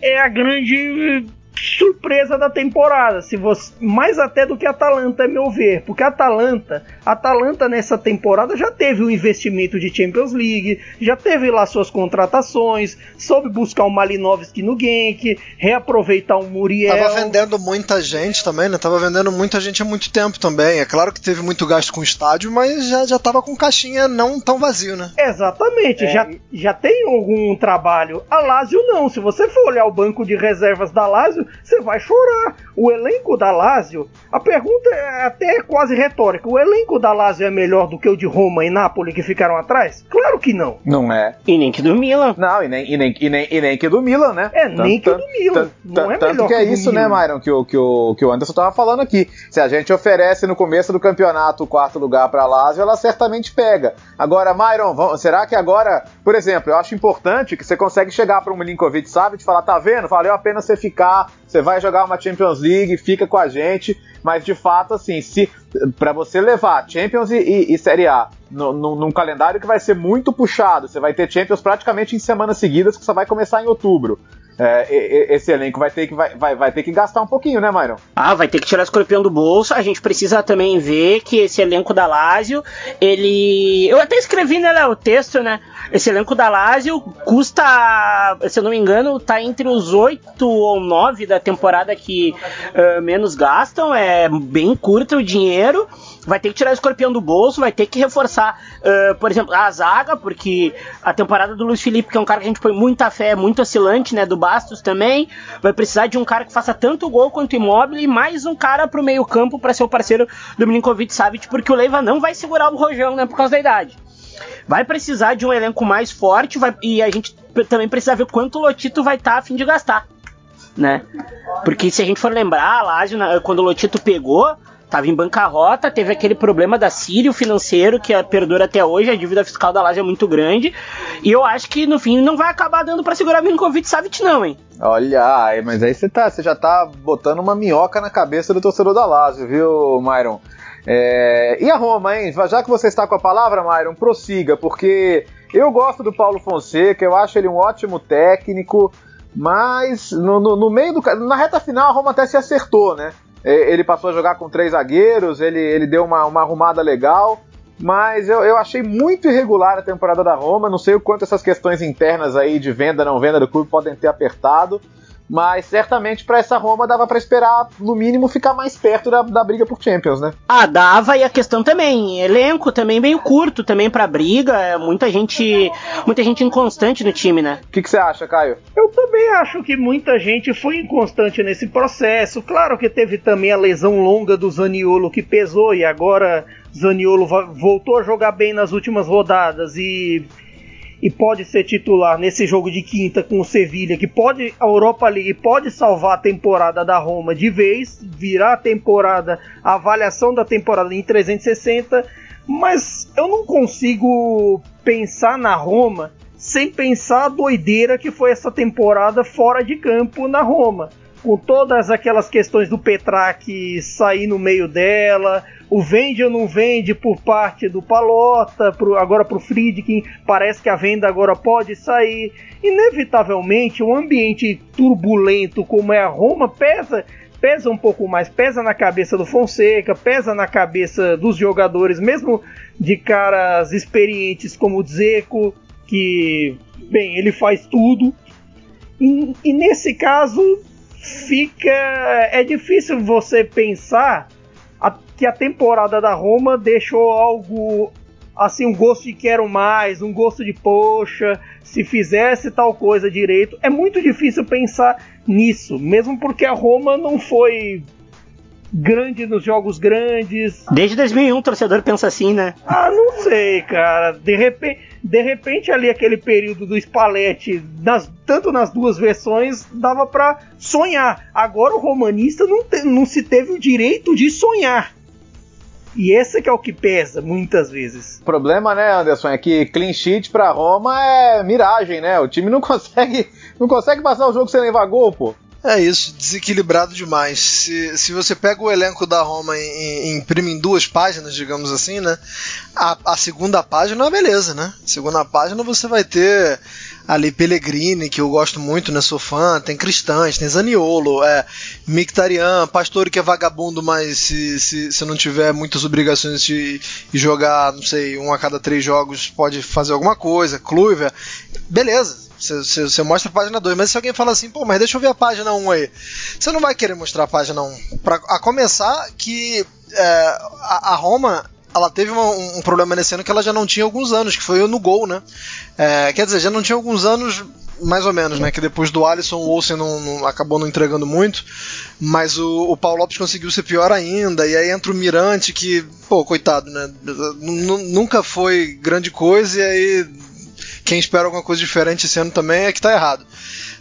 é a grande surpresa da temporada, se você mais até do que a Atalanta, a meu ver, porque a Atalanta, a Atalanta nessa temporada já teve um investimento de Champions League, já teve lá suas contratações, soube buscar o Malinovski no Genk, reaproveitar o Muriel. Tava vendendo muita gente também, né? Tava vendendo muita gente há muito tempo também. É claro que teve muito gasto com o estádio, mas já, já tava com caixinha não tão vazio, né? Exatamente, é. já, já tem algum trabalho. A Lazio não, se você for olhar o banco de reservas da Lazio, você vai chorar. O elenco da Lazio, a pergunta é até quase retórica. O elenco da Lazio é melhor do que o de Roma e Nápoles que ficaram atrás? Claro que não. Não é. E nem que do Milan. Não, e nem, e nem, e nem, e nem que do Milan, né? É, nem que do Milan. Não é tanto melhor que é que isso, né. Myron, que o, que, o, que o Anderson tava falando aqui. Se a gente oferece no começo do campeonato o quarto lugar pra Lazio, ela certamente pega. Agora, Myron, vamos- será que agora, por exemplo, eu acho importante que você consegue chegar para um Milinkovic Savic e falar, tá vendo? Valeu a pena você ficar, você vai jogar uma Champions League, fica com a gente, mas de fato, assim, se para você levar Champions e, e- e Série A no- no- num calendário que vai ser muito puxado, você vai ter Champions praticamente em semanas seguidas, que só vai começar em outubro. É, esse elenco vai ter, que, vai, vai, vai ter que gastar um pouquinho, né, Myron? Ah, vai ter que tirar o escorpião do bolso. A gente precisa também ver que esse elenco da Lazio, ele. Eu até escrevi, né, Léo, o texto, né? Esse elenco da Lazio custa, se eu não me engano, tá entre os oito ou nove da temporada que ah, menos gastam. É bem curto o dinheiro. Vai ter que tirar o escorpião do bolso, vai ter que reforçar, ah, por exemplo, a zaga, porque a temporada do Luiz Felipe, que é um cara que a gente põe muita fé, é muito oscilante, né? Do Bastos também. Vai precisar de um cara que faça tanto gol quanto imóvel e mais um cara pro meio-campo para ser o parceiro do Milinkovic Savic, porque o Leiva não vai segurar o Rojão, né? Por causa da idade. Vai precisar de um elenco mais forte vai- e a gente também precisa ver quanto o Lotito vai estar a fim de gastar, né? Porque se a gente for lembrar, a Lazio, quando o Lotito pegou, tava em bancarrota, teve aquele problema da Sírio financeiro que perdura até hoje, a dívida fiscal da Lazio é muito grande, e eu acho que no fim não vai acabar dando para segurar Milinkovic Savic não, hein? Olha, mas aí você tá, você já tá botando uma minhoca na cabeça do torcedor da Lazio, viu, Myron? É, e a Roma, hein? Já que você está com a palavra, Myron, prossiga, porque eu gosto do Paulo Fonseca, eu acho ele um ótimo técnico, mas no, no- no meio do. Na reta final a Roma até se acertou, né? Ele passou a jogar com três zagueiros, ele, ele deu uma, uma arrumada legal. Mas eu, eu achei muito irregular a temporada da Roma. Não sei o quanto essas questões internas aí de venda, não venda do clube podem ter apertado. Mas certamente para essa Roma dava para esperar, no mínimo, ficar mais perto da, da briga por Champions, né? Ah, dava e a questão também, elenco também meio curto também pra briga, é muita gente, muita gente inconstante no time, né? O que, que você acha, Caio? Eu também acho que muita gente foi inconstante nesse processo. Claro que teve também a lesão longa do Zaniolo que pesou e agora Zaniolo voltou a jogar bem nas últimas rodadas e e pode ser titular nesse jogo de quinta com o Sevilha, que pode a Europa League pode salvar a temporada da Roma de vez, virar a temporada, a avaliação da temporada em 360, mas eu não consigo pensar na Roma sem pensar a doideira que foi essa temporada fora de campo na Roma. Com todas aquelas questões do Petrac sair no meio dela, o vende ou não vende por parte do Palota, pro, agora pro Friedkin, parece que a venda agora pode sair. Inevitavelmente, um ambiente turbulento como é a Roma pesa pesa um pouco mais, pesa na cabeça do Fonseca, pesa na cabeça dos jogadores, mesmo de caras experientes como o Dzeko, que, bem, ele faz tudo. E, e nesse caso, fica. É difícil você pensar a- que a temporada da Roma deixou algo. Assim, um gosto de quero mais, um gosto de poxa, se fizesse tal coisa direito. É muito difícil pensar nisso, mesmo porque a Roma não foi grande nos jogos grandes, Desde 2001 o torcedor pensa assim, né? ah, não sei, cara. De repente, de repente ali aquele período do Spalletti, nas- tanto nas duas versões, dava pra sonhar. Agora o romanista não, te- não se teve o direito de sonhar. E esse que é o que pesa, muitas vezes. O problema, né, Anderson, é que clean sheet pra Roma é miragem, né? O time não consegue, não consegue passar o jogo sem levar gol, pô. É isso, desequilibrado demais. Se, se você pega o elenco da Roma e, imprime em duas páginas, digamos assim, né? A, a segunda página é uma beleza, né? Segunda página você vai ter ali Pellegrini, que eu gosto muito, né? Sou fã, tem Cristãs, tem Zaniolo, é, Mictarian, Pastore que é vagabundo, mas se, se, se não tiver muitas obrigações de, de jogar, não sei, um a cada três jogos, pode fazer alguma coisa, Kluivert, beleza. Você- mostra a página 2, mas se alguém fala assim, pô, mas deixa eu ver a página 1 um aí. Você não vai querer mostrar a página 1. Um. Pra, a começar que é, a, a Roma ela teve uma- um, um problema nesse ano que ela já não tinha alguns anos, que foi no gol, né? É, quer dizer, já não tinha alguns anos mais ou menos, né? Que depois do Alisson o Olsen não, não, acabou não entregando muito, mas o, o Paulo Lopes conseguiu ser pior ainda, e aí entra o Mirante que, pô, coitado, né? Nunca foi grande coisa, e aí quem espera alguma coisa diferente esse ano também é que tá errado.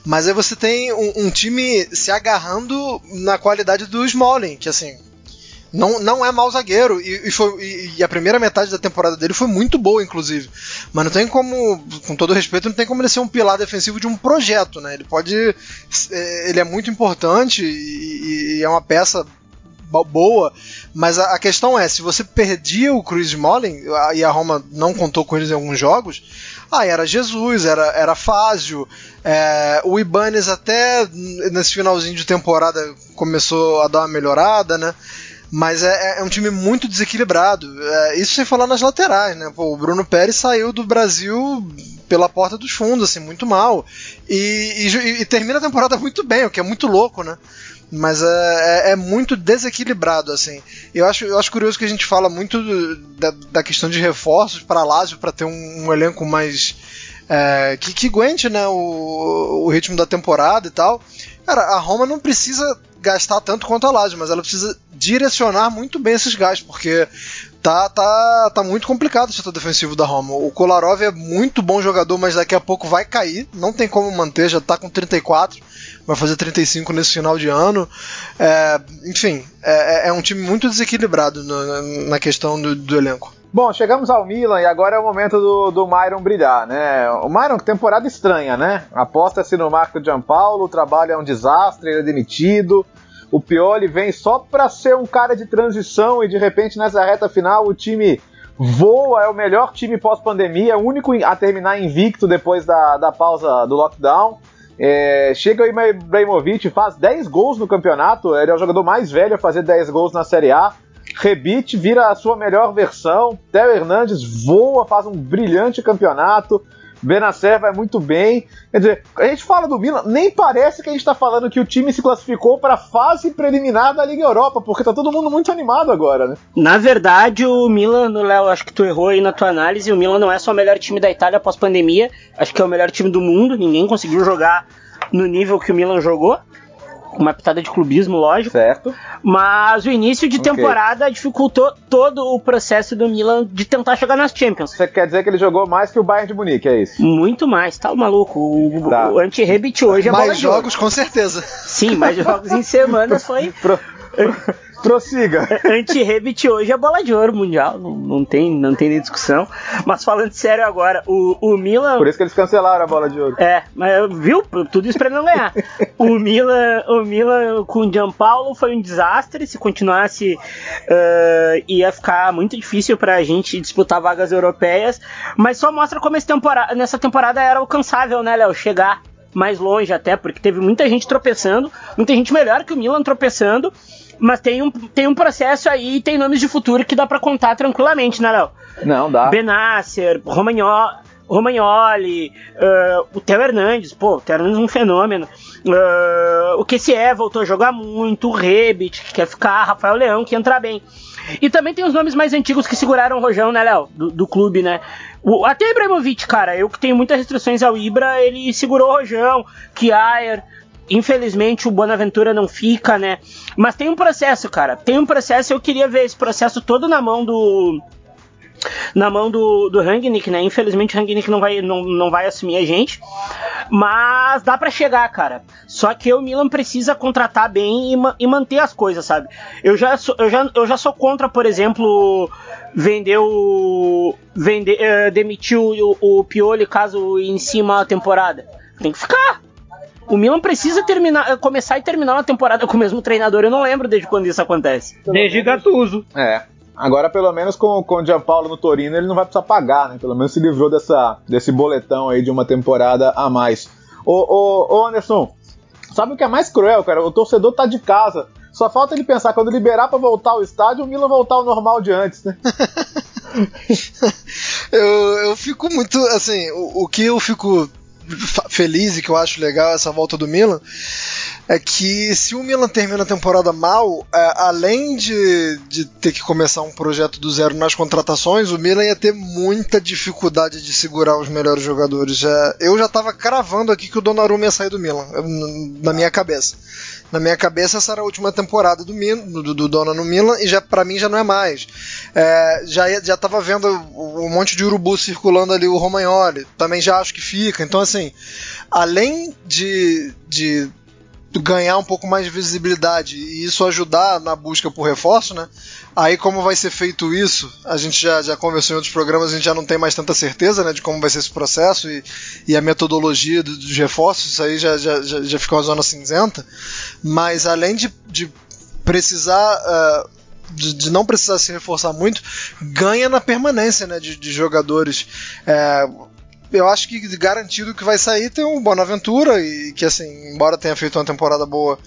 Mas aí você tem um, um time se agarrando na qualidade do Smalling, que assim, não, não é mau zagueiro e, e, foi, e, a primeira metade da temporada dele foi muito boa, inclusive. Mas não tem como, com todo respeito, não tem como ele ser um pilar defensivo de um projeto, né? Ele pode. É, ele é muito importante e, e é uma peça boa, mas a, a, questão é, se você perdia o Chris Smalling e a Roma não contou com eles em alguns jogos, ah, era Jesus, era, era Fázio, é, o Ibanez até nesse finalzinho de temporada começou a dar uma melhorada, né? Mas é, é um time muito desequilibrado. É, isso sem falar nas laterais, né? Pô, o Bruno Pérez saiu do Brasil pela porta dos fundos, assim, muito mal. E, e, e termina a temporada muito bem, o que é muito louco, né? Mas é, é, é, muito desequilibrado, assim. Eu acho, eu acho curioso que a gente fala muito da, da questão de reforços para Lazio para ter um, um, elenco mais. É, que, que aguente né, o, o ritmo da temporada e tal. Cara, a Roma não precisa gastar tanto quanto a Lazio, mas ela precisa direcionar muito bem esses gastos, porque tá, tá, tá muito complicado o setor defensivo da Roma. O Kolarov é muito bom jogador, mas daqui a pouco vai cair, não tem como manter, já tá com 34, vai fazer 35 nesse final de ano. É, enfim, é, é, um time muito desequilibrado no, na questão do, do elenco. Bom, chegamos ao Milan e agora é o momento do, do Myron brilhar, né? O Myron, temporada estranha, né? Aposta-se no Marco Giampaolo, o trabalho é um desastre, ele é demitido. O Pioli vem só para ser um cara de transição e de repente nessa reta final o time voa, é o melhor time pós-pandemia, o único a terminar invicto depois da, da pausa do lockdown. É, chega o Ibrahimovic, faz 10 gols no campeonato, ele é o jogador mais velho a fazer 10 gols na Série A. Rebite vira a sua melhor versão. Theo Hernandes voa, faz um brilhante campeonato. Benacer vai muito bem. Quer dizer, a gente fala do Milan, nem parece que a gente está falando que o time se classificou para a fase preliminar da Liga Europa, porque tá todo mundo muito animado agora, né? Na verdade, o Milan, Léo, acho que tu errou aí na tua análise. O Milan não é só o melhor time da Itália após pandemia, acho que é o melhor time do mundo. Ninguém conseguiu jogar no nível que o Milan jogou uma pitada de clubismo, lógico. Certo. Mas o início de okay. temporada dificultou todo o processo do Milan de tentar chegar nas Champions. Você quer dizer que ele jogou mais que o Bayern de Munique, é isso? Muito mais, tá maluco. O, tá. o anti-rebit hoje é Mais jogos, com certeza. Sim, mais jogos em semana foi. Pro... Prossiga. Anti-Rebit hoje é bola de ouro mundial, não, não, tem, não tem nem discussão. Mas falando sério agora, o, o Milan. Por isso que eles cancelaram a bola de ouro. É, mas viu? Tudo isso pra ele não ganhar. o Milan, o Milan com o Gianpaolo foi um desastre. Se continuasse, uh, ia ficar muito difícil pra gente disputar vagas europeias. Mas só mostra como esse temporada, nessa temporada era alcançável, né, Léo? Chegar mais longe até, porque teve muita gente tropeçando, muita gente melhor que o Milan tropeçando, mas tem um, tem um processo aí, tem nomes de futuro que dá para contar tranquilamente, né, Léo? Não, dá. Benasser, Romagnoli, Romagnoli uh, o Theo Hernandes, pô, o Theo Hernandes é um fenômeno. Uh, o QCE voltou a jogar muito, o Rebit, que quer ficar, Rafael Leão, que entra bem. E também tem os nomes mais antigos que seguraram o rojão, né, Léo? Do, do, clube, né? O, até Ibrahimovic, cara, eu que tenho muitas restrições ao Ibra, ele segurou o rojão, Kiaer, Infelizmente o Bonaventura não fica, né? Mas tem um processo, cara. Tem um processo. Eu queria ver esse processo todo na mão do na mão do, do Rangnick, né? Infelizmente o Rangnick não vai, não, não vai assumir a gente. Mas dá para chegar, cara. Só que o Milan precisa contratar bem e, e, manter as coisas, sabe? Eu já, sou, eu, já, eu já sou contra, por exemplo, vender o. Vender, uh, demitir o, o Pioli caso em cima a temporada. Tem que ficar. O Milan precisa terminar, começar e terminar uma temporada com o mesmo treinador. Eu não lembro desde quando isso acontece. Desde Gattuso. É. Agora, pelo menos com, com o Gianpaolo no Torino, ele não vai precisar pagar, né? Pelo menos se livrou dessa, desse boletão aí de uma temporada a mais. Ô, ô, ô Anderson, sabe o que é mais cruel, cara? O torcedor tá de casa. Só falta ele pensar, quando liberar para voltar ao estádio, o Milan voltar ao normal de antes, né? eu, eu fico muito, assim, o, o que eu fico feliz e que eu acho legal essa volta do Milan é que se o Milan termina a temporada mal, é, além de, de ter que começar um projeto do zero nas contratações, o Milan ia ter muita dificuldade de segurar os melhores jogadores. É, eu já estava cravando aqui que o Donnarumma ia sair do Milan, na minha cabeça. Na minha cabeça essa era a última temporada do, do, do Dona no Milan e já para mim já não é mais. É, já já estava vendo um monte de urubu circulando ali o Romagnoli, também já acho que fica. Então assim, além de, de ganhar um pouco mais de visibilidade e isso ajudar na busca por reforço, né? Aí como vai ser feito isso, a gente já, já conversou em outros programas, a gente já não tem mais tanta certeza, né, de como vai ser esse processo e, e a metodologia dos reforços, isso aí já, já, já, já ficou uma zona cinzenta. Mas além de, de precisar uh, de, de, não precisar se reforçar muito, ganha na permanência né, de, de jogadores. É, eu acho que garantido que vai sair tem um Bonaventura e que assim, embora tenha feito uma temporada boa,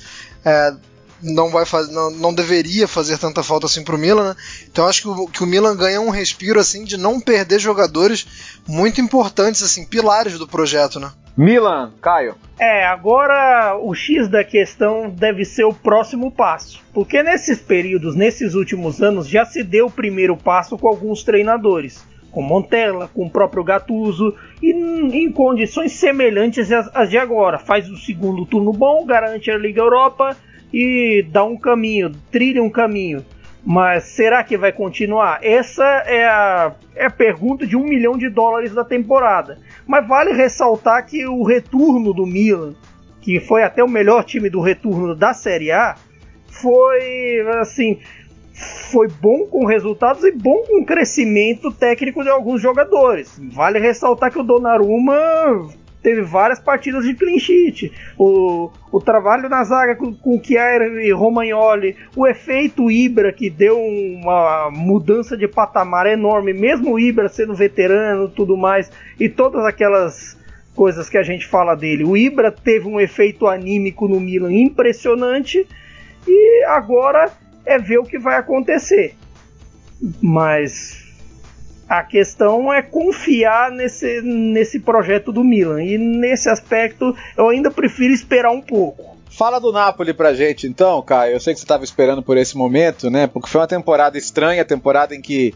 é, não vai fazer, não, não deveria fazer tanta falta assim pro Milan, né? Então acho que o, que o Milan ganha um respiro assim de não perder jogadores muito importantes assim, pilares do projeto, né? Milan, Caio. É, agora o X da questão deve ser o próximo passo. Porque nesses períodos, nesses últimos anos, já se deu o primeiro passo com alguns treinadores com Montella, com o próprio Gattuso, e em condições semelhantes às de agora. Faz o segundo turno bom, garante a Liga Europa e dá um caminho, trilha um caminho. Mas será que vai continuar? Essa é a, é a pergunta de um milhão de dólares da temporada. Mas vale ressaltar que o retorno do Milan, que foi até o melhor time do retorno da Série A, foi assim foi bom com resultados e bom com crescimento técnico de alguns jogadores. Vale ressaltar que o Donnarumma teve várias partidas de clean sheet. O, o trabalho na zaga com, com Chiara e Romagnoli, o efeito Ibra que deu uma mudança de patamar enorme, mesmo o Ibra sendo veterano tudo mais, e todas aquelas coisas que a gente fala dele. O Ibra teve um efeito anímico no Milan impressionante e agora é ver o que vai acontecer. Mas a questão é confiar nesse, nesse projeto do Milan. E nesse aspecto eu ainda prefiro esperar um pouco. Fala do Napoli pra gente então, Caio. Eu sei que você estava esperando por esse momento, né? Porque foi uma temporada estranha, temporada em que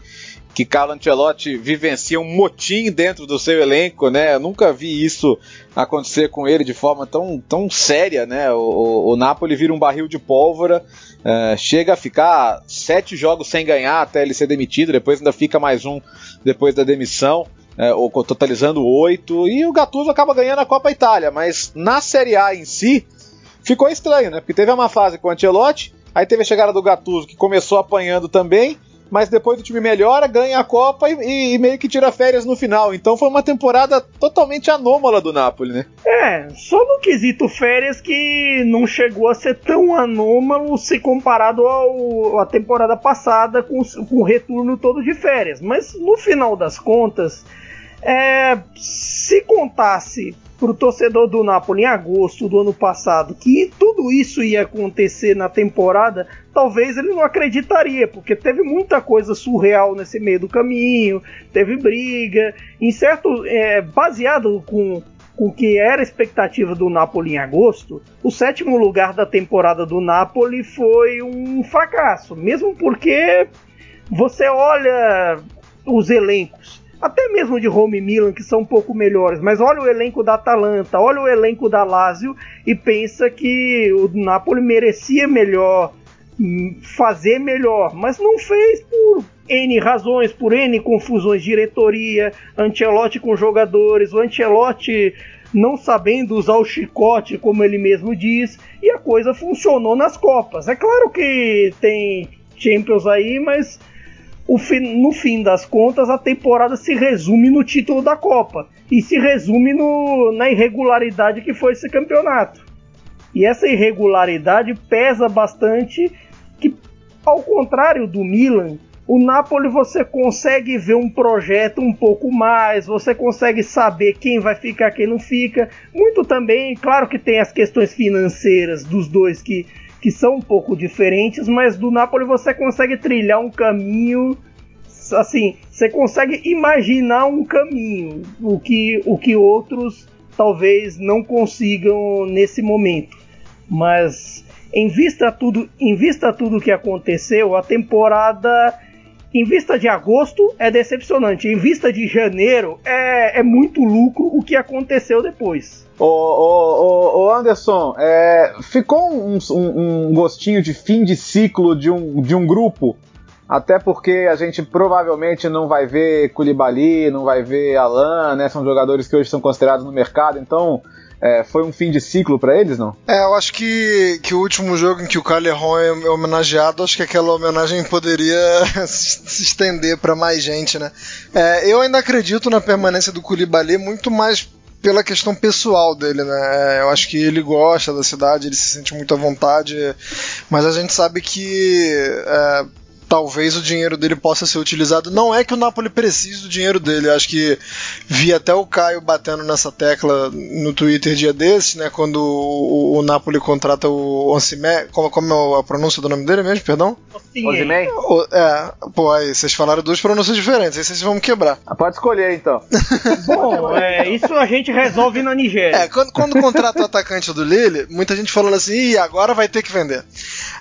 que Carlo Ancelotti vivencia um motim dentro do seu elenco, né? Eu nunca vi isso acontecer com ele de forma tão, tão séria, né? O, o, o Napoli vira um barril de pólvora, uh, chega a ficar sete jogos sem ganhar até ele ser demitido, depois ainda fica mais um depois da demissão. Uh, totalizando oito, e o Gattuso acaba ganhando a Copa Itália, mas na Série A em si ficou estranho, né? Porque teve uma fase com o Ancelotti, aí teve a chegada do Gattuso que começou apanhando também, mas depois o time melhora, ganha a Copa e, e, meio que tira férias no final. Então foi uma temporada totalmente anômala do Napoli, né? É, só no quesito férias que não chegou a ser tão anômalo se comparado ao, à temporada passada com, com o retorno todo de férias. Mas no final das contas, é, se contasse para o torcedor do Napoli em agosto do ano passado que tudo isso ia acontecer na temporada, talvez ele não acreditaria, porque teve muita coisa surreal nesse meio do caminho, teve briga, em certo, é, baseado com o que era a expectativa do Napoli em agosto, o sétimo lugar da temporada do Napoli foi um fracasso, mesmo porque você olha os elencos até mesmo de Roma e Milan, que são um pouco melhores, mas olha o elenco da Atalanta, olha o elenco da Lazio e pensa que o Napoli merecia melhor, hum, fazer melhor, mas não fez por N razões, por N confusões, diretoria, Ancelotti com jogadores, o Ancelotti não sabendo usar o chicote, como ele mesmo diz, e a coisa funcionou nas Copas. É claro que tem Champions aí, mas no fim das contas, a temporada se resume no título da Copa e se resume no, na irregularidade que foi esse campeonato. E essa irregularidade pesa bastante, que ao contrário do Milan, o Napoli você consegue ver um projeto um pouco mais, você consegue saber quem vai ficar, quem não fica. Muito também, claro que tem as questões financeiras dos dois que que são um pouco diferentes, mas do Napoli você consegue trilhar um caminho assim, você consegue imaginar um caminho, o que, o que outros talvez não consigam nesse momento. Mas em vista tudo, em vista tudo que aconteceu, a temporada em vista de agosto é decepcionante. Em vista de janeiro é, é muito lucro o que aconteceu depois. Ô, ô, ô Anderson, é, ficou um, um, um, gostinho de fim de ciclo de um, de um grupo? Até porque a gente provavelmente não vai ver Koulibaly, não vai ver Alan, né? São jogadores que hoje são considerados no mercado, então é, foi um fim de ciclo para eles, não? É, eu acho que, que o último jogo em que o Calerron é homenageado, acho que aquela homenagem poderia se estender para mais gente, né? É, eu ainda acredito na permanência do Koulibaly muito mais pela questão pessoal dele, né? É, eu acho que ele gosta da cidade, ele se sente muito à vontade, mas a gente sabe que é, talvez o dinheiro dele possa ser utilizado. Não é que o Napoli precise do dinheiro dele, acho que vi até o Caio batendo nessa tecla no Twitter dia desse, né, quando o, o Napoli contrata o Osimé, como, como é a pronúncia do nome dele mesmo, perdão? Osimé? É, pô, aí vocês falaram duas pronúncias diferentes, aí vocês vão me quebrar. Ah, pode escolher então. Bom, é, isso a gente resolve na Nigéria. É, quando, quando contrata o atacante do Lille, muita gente falando assim, Ih, agora vai ter que vender.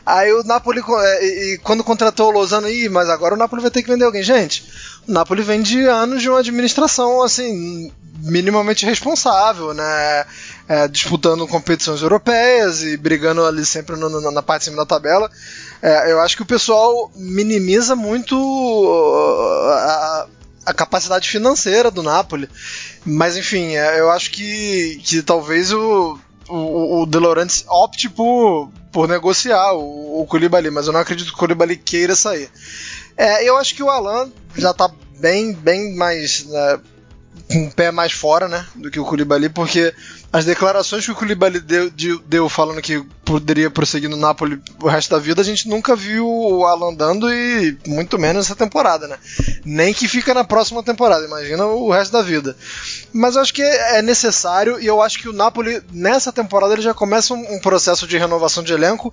Aí o Napoli, é, e, quando contratou o Lozano, aí, mas agora o Napoli vai ter que vender alguém. Gente, o Napoli vem de anos de uma administração, assim, minimamente responsável, né? É, disputando competições europeias e brigando ali sempre no, no, na parte de cima da tabela. É, eu acho que o pessoal minimiza muito uh, a, a capacidade financeira do Napoli. Mas enfim, é, eu acho que, que talvez o, o, o De Laurentiis opte por, por negociar o, o Koulibaly, mas eu não acredito que o Koulibaly queira sair. É, eu acho que o Alan já está bem, bem mais. Né, com o pé mais fora, né? Do que o Koulibaly, porque as declarações que o Koulibaly deu, deu falando que poderia prosseguir no Napoli o resto da vida, a gente nunca viu o Alan dando e muito menos essa temporada, né? Nem que fica na próxima temporada, imagina o resto da vida. Mas eu acho que é necessário e eu acho que o Napoli, nessa temporada, ele já começa um, um processo de renovação de elenco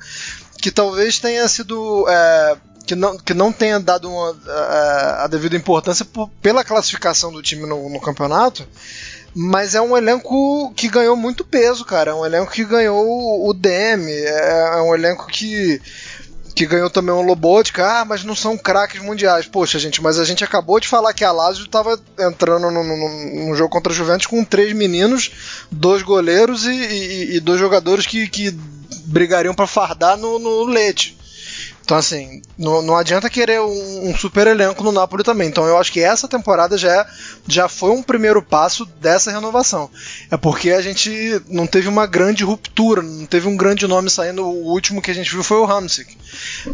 que talvez tenha sido. É, que não, que não tenha dado uma, a, a devida importância por, pela classificação do time no, no, campeonato, mas é um elenco que ganhou muito peso, cara. É um elenco que ganhou o DM, é, é um elenco que que ganhou também o Lobotka, ah, mas não são craques mundiais. Poxa, gente, mas a gente acabou de falar que a Lazio estava entrando num, jogo contra a Juventus com três meninos, dois goleiros e, e, e dois jogadores que, que brigariam para fardar no, no leite. Então, assim, não, não adianta querer um, um, super elenco no Napoli também. Então, eu acho que essa temporada já, é, já foi um primeiro passo dessa renovação. É porque a gente não teve uma grande ruptura, não teve um grande nome saindo. O último que a gente viu foi o Hamsik.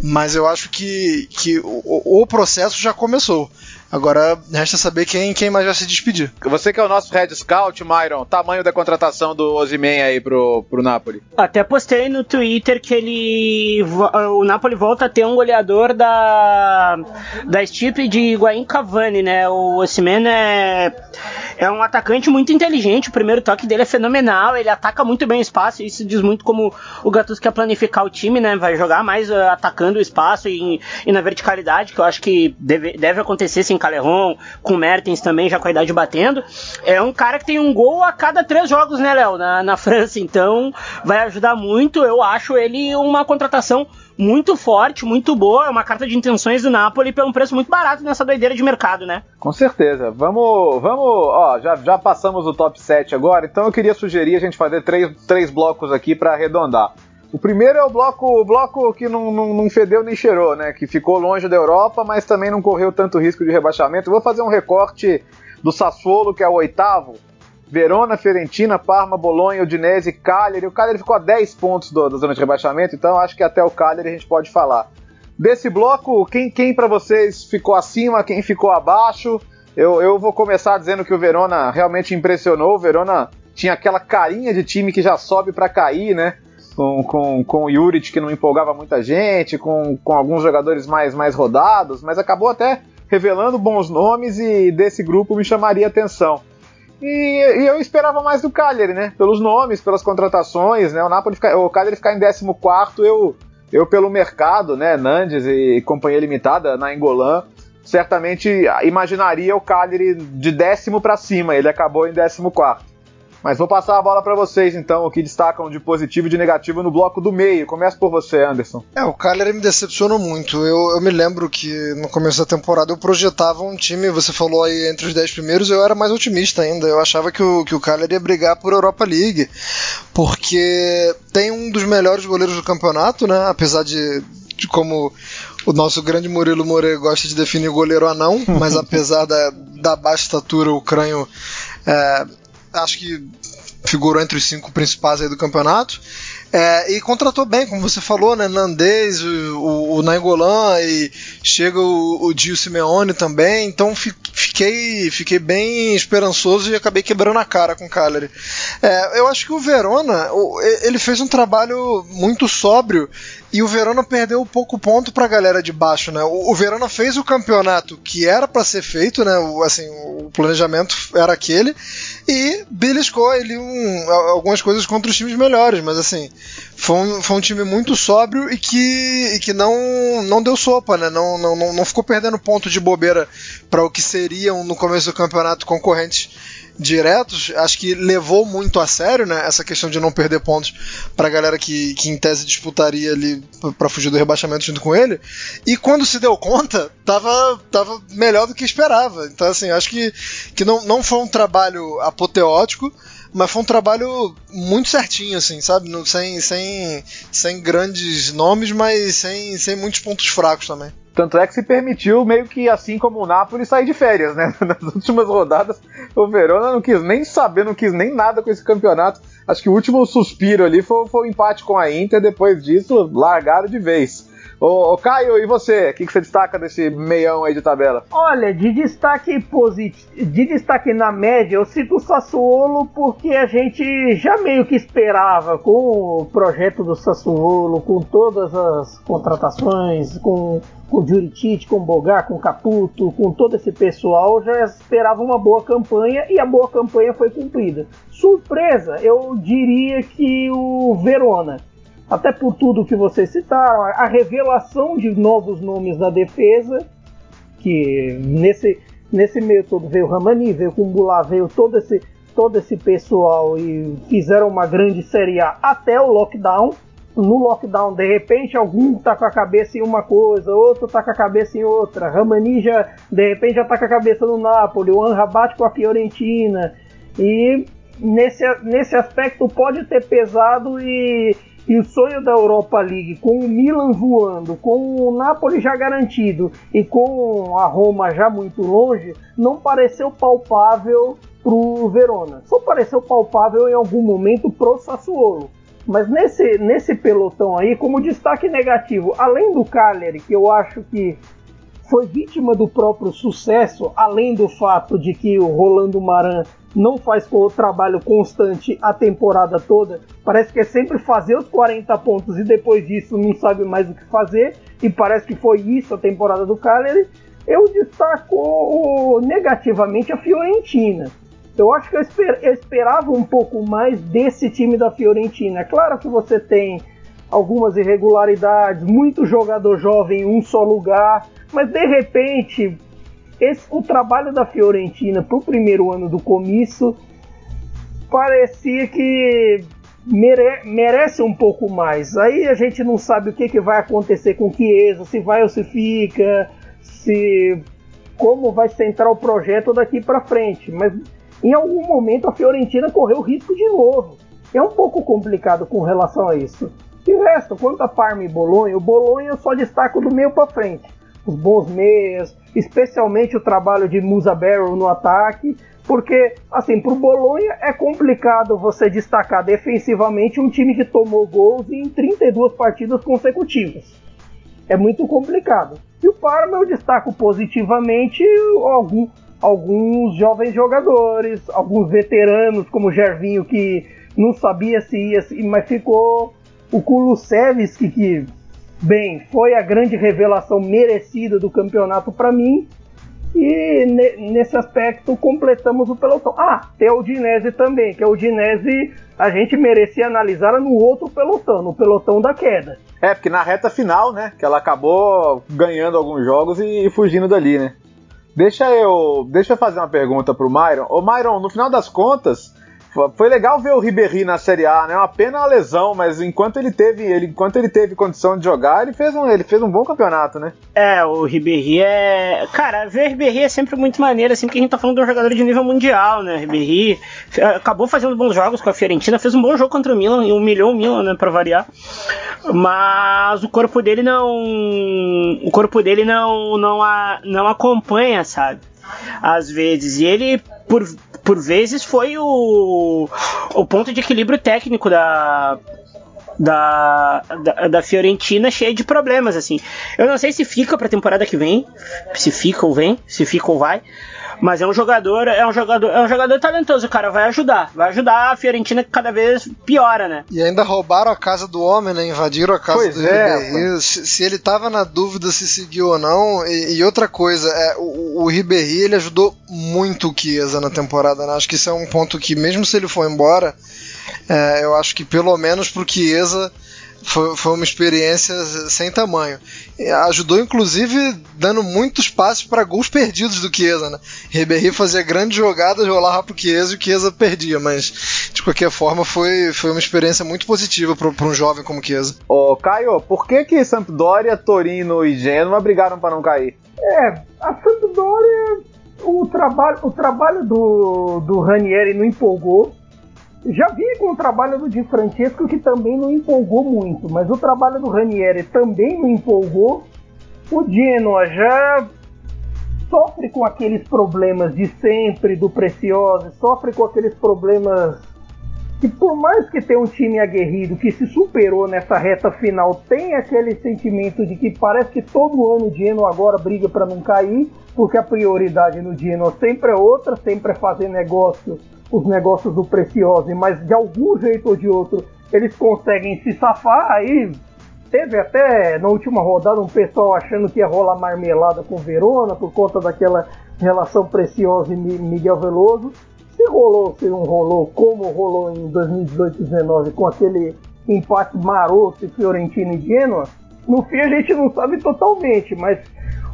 Mas eu acho que, que o, o processo já começou. Agora resta saber quem, quem mais vai se despedir. Você que é o nosso Red Scout, Myron, tamanho da contratação do Ozyman aí pro, pro Napoli. Até postei no Twitter que ele o Napoli volta a ter um goleador da da estipe de Higuaín Cavani, né? O Ozyman é é um atacante muito inteligente, o primeiro toque dele é fenomenal, ele ataca muito bem o espaço, isso diz muito como o Gattuso quer planificar o time, né? Vai jogar mais uh, atacando o espaço e, e, na verticalidade, que eu acho que deve, deve acontecer sim Calerron, com Mertens também, já com a idade batendo. É um cara que tem um gol a cada três jogos, né, Léo, na, na França, então vai ajudar muito. Eu acho ele uma contratação muito forte, muito boa, é uma carta de intenções do Napoli pelo um preço muito barato nessa doideira de mercado, né? Com certeza. Vamos, vamos, ó, já, já passamos o top 7 agora, então eu queria sugerir a gente fazer três, três blocos aqui para arredondar. O primeiro é o bloco, o bloco que não, não, não, fedeu nem cheirou, né? Que ficou longe da Europa, mas também não correu tanto risco de rebaixamento. Eu vou fazer um recorte do Sassuolo, que é o oitavo. Verona, Fiorentina, Parma, Bolonha, Udinese, Cagliari. O Cagliari ficou a 10 pontos do, da zona de rebaixamento, então acho que até o Cagliari a gente pode falar. Desse bloco, quem, quem para vocês ficou acima, quem ficou abaixo? Eu, eu vou começar dizendo que o Verona realmente impressionou. O Verona tinha aquela carinha de time que já sobe para cair, né? com, com, com o Juric, que não empolgava muita gente, com, com alguns jogadores mais, mais rodados, mas acabou até revelando bons nomes e desse grupo me chamaria atenção. E, e, eu esperava mais do Cagliari, né? Pelos nomes, pelas contratações, né? O Napoli fica, o Cagliari ficar em 14 eu eu pelo mercado, né, Nandes e companhia limitada na Engolan, certamente imaginaria o Cagliari de décimo para cima, ele acabou em 14 Mas vou passar a bola para vocês, então, o que destacam de positivo e de negativo no bloco do meio. Começa por você, Anderson. É, o Cagliari me decepcionou muito. Eu, eu me lembro que no começo da temporada eu projetava um time, você falou aí entre os 10 primeiros, eu era mais otimista ainda. Eu achava que o, que o Cagliari ia brigar por Europa League, porque tem um dos melhores goleiros do campeonato, né? Apesar de, de como o nosso grande Murilo Moreira gosta de definir goleiro anão, mas apesar da, da baixa estatura, o Crânio é, acho que figurou entre os cinco principais aí do campeonato. É, e contratou bem, como você falou, né? Nandez, o, o, o Nainggolan e chega o, o Gio Simeone também. Então fiquei, fiquei bem esperançoso e acabei quebrando a cara com o Cagliari. É, eu acho que o Verona, ele fez um trabalho muito sóbrio e o Verona perdeu pouco ponto para a galera de baixo, né? O, o Verona fez o campeonato que era para ser feito, né? O, assim, o planejamento era aquele e beliscou ali um, algumas coisas contra os times melhores, mas assim, foi um, foi um time muito sóbrio e que, e que não, não deu sopa, né? Não, não, não ficou perdendo ponto de bobeira para o que seriam no começo do campeonato concorrentes diretos, acho que levou muito a sério, né, essa questão de não perder pontos para a galera que, que em tese disputaria ali para fugir do rebaixamento junto com ele. E quando se deu conta, tava, tava melhor do que esperava. Então assim, acho que, que não, não foi um trabalho apoteótico, mas foi um trabalho muito certinho, assim, sabe? sem, sem, sem grandes nomes, mas sem, sem muitos pontos fracos também. Tanto é que se permitiu, meio que assim como o Napoli, sair de férias, né? Nas últimas rodadas, o Verona não quis nem saber, não quis nem nada com esse campeonato. Acho que o último suspiro ali foi, foi o empate com a Inter, depois disso, largaram de vez. Ô, ô Caio, e você? O que, que você destaca desse meião aí de tabela? Olha, de destaque positivo, de destaque na média, eu cito o Sassuolo porque a gente já meio que esperava com o projeto do Sassuolo, com todas as contratações, com com o Juricic, com o Bogar, com o Caputo, com todo esse pessoal, já esperava uma boa campanha e a boa campanha foi cumprida. Surpresa, eu diria que o Verona até por tudo que vocês citaram, a revelação de novos nomes na defesa, que nesse, nesse meio todo veio Ramani, veio Kumbula, veio todo esse, todo esse pessoal e fizeram uma grande Série A até o lockdown. No lockdown, de repente, algum tá com a cabeça em uma coisa, outro tá com a cabeça em outra. Ramani já, de repente, já tá com a cabeça no Napoli, o Anrabat com a Fiorentina. E nesse, nesse aspecto pode ter pesado e e o sonho da Europa League, com o Milan voando, com o Napoli já garantido e com a Roma já muito longe, não pareceu palpável pro Verona. Só pareceu palpável em algum momento pro Sassuolo. Mas nesse, nesse pelotão aí, como destaque negativo, além do Cagliari, que eu acho que foi vítima do próprio sucesso, além do fato de que o Rolando Maran não faz o trabalho constante a temporada toda. Parece que é sempre fazer os 40 pontos e depois disso não sabe mais o que fazer. E parece que foi isso a temporada do Cagliari. Eu destaco negativamente a Fiorentina. Eu acho que eu, esper eu esperava um pouco mais desse time da Fiorentina. É claro que você tem algumas irregularidades, muito jogador jovem em um só lugar, mas de repente esse, o trabalho da Fiorentina para o primeiro ano do comício parecia que mere, merece um pouco mais. Aí a gente não sabe o que, que vai acontecer com o Chiesa, se vai ou se fica, se como vai centrar o projeto daqui para frente. Mas em algum momento a Fiorentina correu risco de novo. É um pouco complicado com relação a isso. E resto, quanto a Parma e Bolonha, o Bolonha eu só destaco do meio para frente. Os bons meias, especialmente o trabalho de Musa Barrow no ataque, porque, assim, pro Bolonha é complicado você destacar defensivamente um time que tomou gols em 32 partidas consecutivas. É muito complicado. E o Parma eu destaco positivamente algum, alguns jovens jogadores, alguns veteranos, como o Gervinho, que não sabia se ia, mas ficou. O Kulusevski, que bem, foi a grande revelação merecida do campeonato para mim. E ne, nesse aspecto completamos o pelotão. Ah, tem o Udinese também, que o Udinese a gente merecia analisar no outro pelotão, no pelotão da queda. É, porque na reta final, né, que ela acabou ganhando alguns jogos e, e fugindo dali, né. Deixa eu, deixa eu fazer uma pergunta pro Myron. Ô Myron, no final das contas, foi legal ver o Ribéry na Série A, né? Uma pena a lesão, mas enquanto ele teve, ele, enquanto ele teve condição de jogar, ele fez um, ele fez um bom campeonato, né? É, o Ribéry é, cara, ver o Ribéry é sempre muito maneiro, assim, porque a gente tá falando de um jogador de nível mundial, né? Ribéry acabou fazendo bons jogos com a Fiorentina, fez um bom jogo contra o Milan e humilhou o Milan, né, para variar. Mas o corpo dele não, o corpo dele não não a, não acompanha, sabe? Às vezes e ele por por vezes foi o, o ponto de equilíbrio técnico da, da, da, da, Fiorentina cheio de problemas, assim. Eu não sei se fica pra temporada que vem, se fica ou vem, se fica ou vai. Mas é um jogador, é um jogador, é um jogador talentoso, cara. Vai ajudar. Vai ajudar a Fiorentina que cada vez piora, né? E ainda roubaram a casa do homem, né? Invadiram a casa pois do é, Se, se, ele tava na dúvida se seguiu ou não. E, e outra coisa, é, o, o Ribéry ele ajudou muito o Chiesa na temporada, né? Acho que isso é um ponto que, mesmo se ele for embora, é, eu acho que pelo menos pro Chiesa foi, foi uma experiência sem tamanho. Ajudou, inclusive, dando muitos passes para gols perdidos do Chiesa, né? Ribéry fazia grandes jogadas, rolava pro Chiesa e o Chiesa perdia, mas de qualquer forma foi, foi uma experiência muito positiva para um jovem como Chiesa. Ô, Caio, por que que Sampdoria, Torino e Genoa brigaram para não cair? É, a Sampdoria, o trabalho, o trabalho do, do Ranieri não empolgou, já vi com o trabalho do Di Francesco que também não empolgou muito, mas o trabalho do Ranieri também não empolgou. O Genoa já sofre com aqueles problemas de sempre do Precioso, sofre com aqueles problemas que por mais que tenha um time aguerrido que se superou nessa reta final, tem aquele sentimento de que parece que todo ano o Genoa agora briga para não cair, porque a prioridade no Genoa sempre é outra, sempre é fazer negócio os negócios do Precioso, mas de algum jeito ou de outro eles conseguem se safar. Aí teve até na última rodada um pessoal achando que ia rolar marmelada com Verona por conta daquela relação Preciosa e Miguel Veloso. Se rolou, se não rolou, como rolou em 2018-19 com aquele empate maroto Fiorentina e Genoa, no fim a gente não sabe totalmente, mas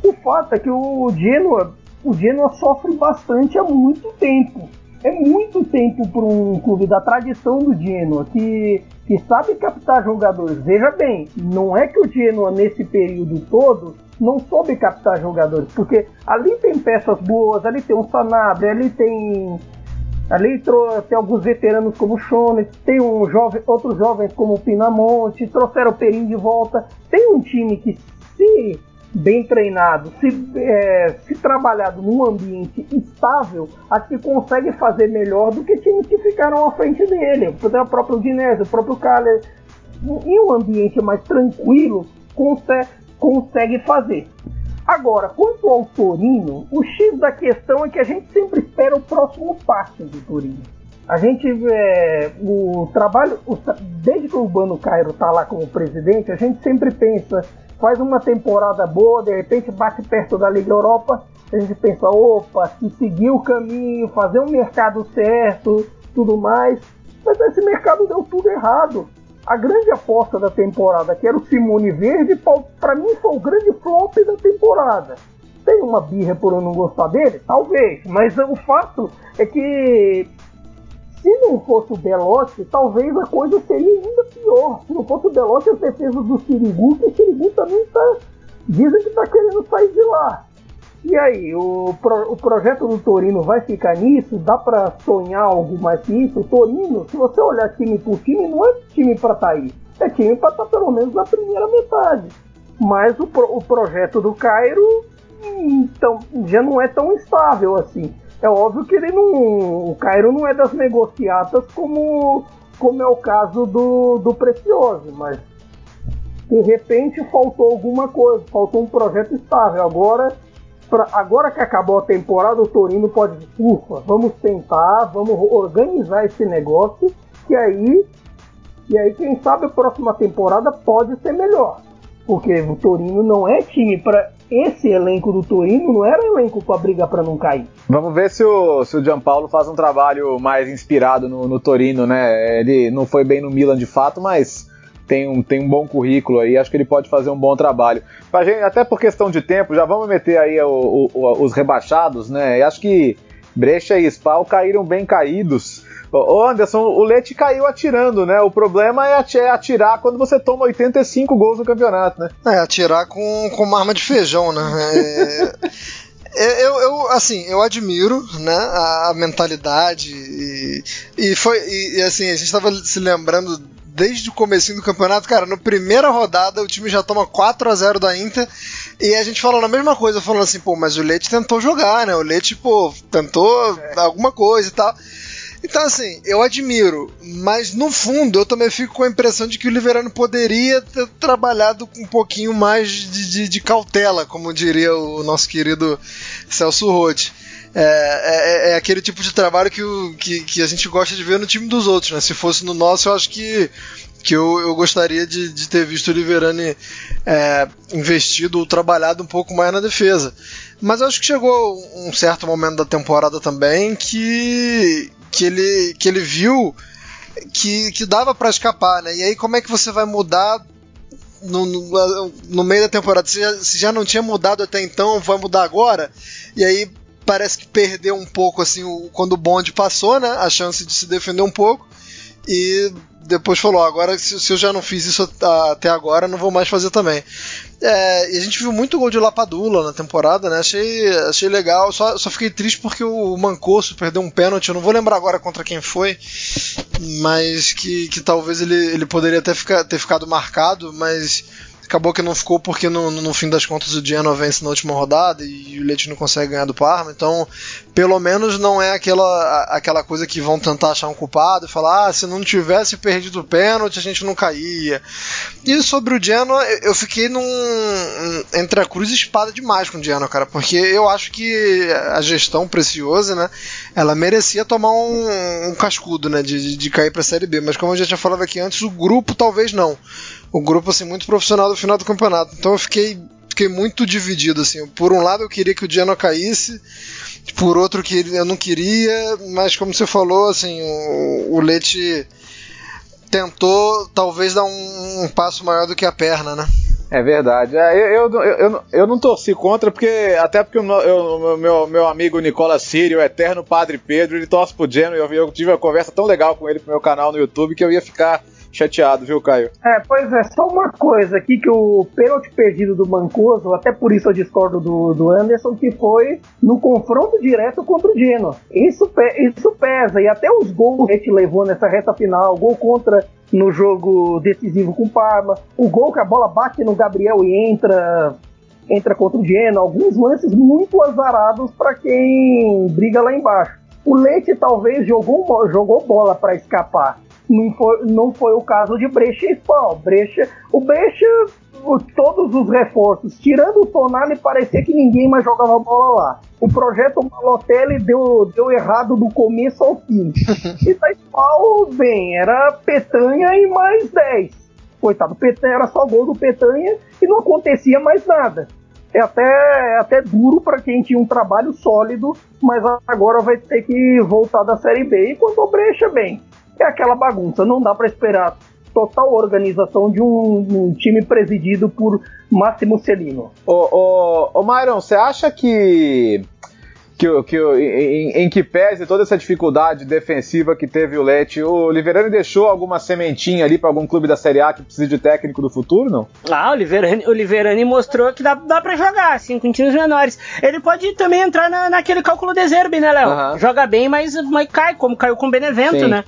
o fato é que o Genoa, o Genoa sofre bastante há muito tempo é muito tempo para um clube da tradição do Genoa, que, que sabe captar jogadores. Veja bem, não é que o Genoa nesse período todo não soube captar jogadores, porque ali tem peças boas, ali tem um Sanabria, ali tem ali tem alguns veteranos como o Shones, tem um jovem, outros jovens como o Pinamonte, trouxeram o Perim de volta. Tem um time que se bem treinado, se, é, se trabalhado num ambiente estável, acho que consegue fazer melhor do que times que ficaram à frente dele. O próprio Dinésio, o próprio Kaller, em um ambiente mais tranquilo, consegue, consegue fazer. Agora, quanto ao Torino, o X da questão é que a gente sempre espera o próximo passo do Torino. A gente, é, o trabalho, o, desde que o Urbano Cairo está lá como presidente, a gente sempre pensa faz uma temporada boa, de repente bate perto da Liga Europa, a gente pensa, opa, se seguir o caminho, fazer um mercado certo, tudo mais. Mas esse mercado deu tudo errado. A grande aposta da temporada, que era o Simone Verde, para mim foi o grande flop da temporada. Tem uma birra por eu não gostar dele? Talvez, mas o fato é que se não fosse o Belotti, talvez a coisa seria ainda pior. Se não fosse o Belotti, as defesas do Sirigu, que o Sirigu também está. Dizem que está querendo sair de lá. E aí, o, pro, o projeto do Torino vai ficar nisso? Dá para sonhar algo mais que isso? O Torino, se você olhar time por time, não é time para estar tá aí. É time para estar tá pelo menos na primeira metade. Mas o, pro, o projeto do Cairo então, já não é tão estável assim. É óbvio que ele não. O Cairo não é das negociatas como, como é o caso do, do Precioso, mas de repente faltou alguma coisa, faltou um projeto estável. Agora, pra, agora que acabou a temporada, o Torino pode dizer, ufa, vamos tentar, vamos organizar esse negócio, que aí, e aí quem sabe a próxima temporada pode ser melhor. Porque o Torino não é time para esse elenco do Torino não era elenco para brigar para não cair. Vamos ver se o, se o Gianpaolo faz um trabalho mais inspirado no, no, Torino, né? Ele não foi bem no Milan de fato, mas tem um, tem um bom currículo aí, acho que ele pode fazer um bom trabalho. Pra gente, até por questão de tempo, já vamos meter aí o, o, os rebaixados, né? E acho que Brecha e Spal caíram bem caídos Ô Anderson, o Leite caiu atirando, né? O problema é, é atirar quando você toma 85 gols no campeonato, né? É, atirar com, com uma arma de feijão, né? É, é, eu, eu, assim, eu admiro, né, a, a mentalidade e, e foi, e, assim, a gente estava se lembrando desde o começo do campeonato, cara, na primeira rodada o time já toma 4 a 0 da Inter e a gente falou a mesma coisa, falando assim, pô, mas o Leite tentou jogar, né? O Leite, pô, tentou é. alguma coisa e tal. Então, assim, eu admiro, mas no fundo eu também fico com a impressão de que o Liverano poderia ter trabalhado com um pouquinho mais de, de, de cautela, como diria o nosso querido Celso Roth. É, é, é, aquele tipo de trabalho que, o, que, que, a gente gosta de ver no time dos outros, né? Se fosse no nosso, eu acho que, que eu, eu gostaria de, de ter visto o Liverani é, investido ou trabalhado um pouco mais na defesa. Mas eu acho que chegou um certo momento da temporada também que, que ele, que ele viu que, que dava para escapar, né? E aí como é que você vai mudar no, no, no, meio da temporada? Se já, se já não tinha mudado até então, vai mudar agora? E aí parece que perdeu um pouco assim o, quando o bonde passou, né? A chance de se defender um pouco. E depois falou: agora se, se eu já não fiz isso até agora, não vou mais fazer também. É, e a gente viu muito gol de Lapadula na temporada, né? Achei, achei legal. Só, só fiquei triste porque o Mancoso perdeu um pênalti. Eu não vou lembrar agora contra quem foi, mas que, que talvez ele, ele poderia até ter ficado marcado, mas Acabou que não ficou porque no, no fim das contas o Genoa vence na última rodada e o Leite não consegue ganhar do Parma. Então, pelo menos não é aquela, aquela coisa que vão tentar achar um culpado e falar: ah, se não tivesse perdido o pênalti a gente não caía. E sobre o Genoa, eu fiquei num entre a cruz e espada demais com o Genoa, cara, porque eu acho que a gestão preciosa, né, ela merecia tomar um, um cascudo, né, de, de cair para a Série B. Mas como eu já tinha falado aqui antes, o grupo talvez não o grupo assim muito profissional do final do campeonato. Então eu fiquei fiquei muito dividido assim. Por um lado eu queria que o Genoa caísse, por outro que eu não queria, mas como você falou, assim, o, o Leite tentou talvez dar um, um, passo maior do que a perna, né? É verdade. É, eu, eu, eu, eu, não torci contra, porque até porque o meu, meu, amigo Nicola Sírio, o eterno Padre Pedro, ele torce pro Genoa e eu, eu tive uma conversa tão legal com ele pro meu canal no YouTube que eu ia ficar chateado, viu, Caio? É, pois é, só uma coisa aqui que o pênalti perdido do Mancoso, até por isso eu discordo do, do Anderson, que foi no confronto direto contra o Genoa. Isso, isso pesa, e até os gols que a gente levou nessa reta final, gol contra no jogo decisivo com o Parma, o gol que a bola bate no Gabriel e entra entra contra o Genoa, alguns lances muito azarados para quem briga lá embaixo. O Leite talvez jogou, jogou bola para escapar, não foi, não foi o caso de Brecha e Spal. Brecha, o Brecha, todos os reforços, tirando o Tonali, parecia que ninguém mais jogava bola lá. O projeto Malotelli deu, deu errado do começo ao fim. e da Spal, bem, era Petanha e mais 10. Coitado, Petanha era só gol do Petanha e não acontecia mais nada. É até, é até duro para quem tinha um trabalho sólido, mas agora vai ter que voltar da Série B. E quando o Brecha, bem, é aquela bagunça. Não dá para esperar total organização de um, um, time presidido por Máximo Celino. Ô, ô, ô Myron, você acha que que, que, em, em, que pese toda essa dificuldade defensiva que teve o Lete, o Liverani deixou alguma sementinha ali para algum clube da Série A que precisa de técnico do futuro, não? Ah, o Liverani, o Liverani mostrou que dá, dá para jogar, assim, com times menores. Ele pode também entrar na, naquele cálculo de Zerbe, né, Léo? Uhum. Joga bem, mas, mas cai, como caiu com o Benevento, Sim. né?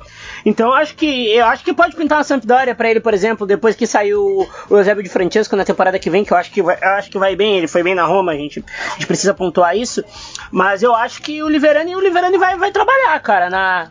Então acho que eu acho que pode pintar uma Sampdoria para ele, por exemplo, depois que saiu o Eusébio de Francesco na temporada que vem, que eu acho que vai, eu acho que vai bem, ele foi bem na Roma, a gente, a gente precisa pontuar isso. Mas eu acho que o Liverani, o Liverani vai, vai trabalhar, cara, na,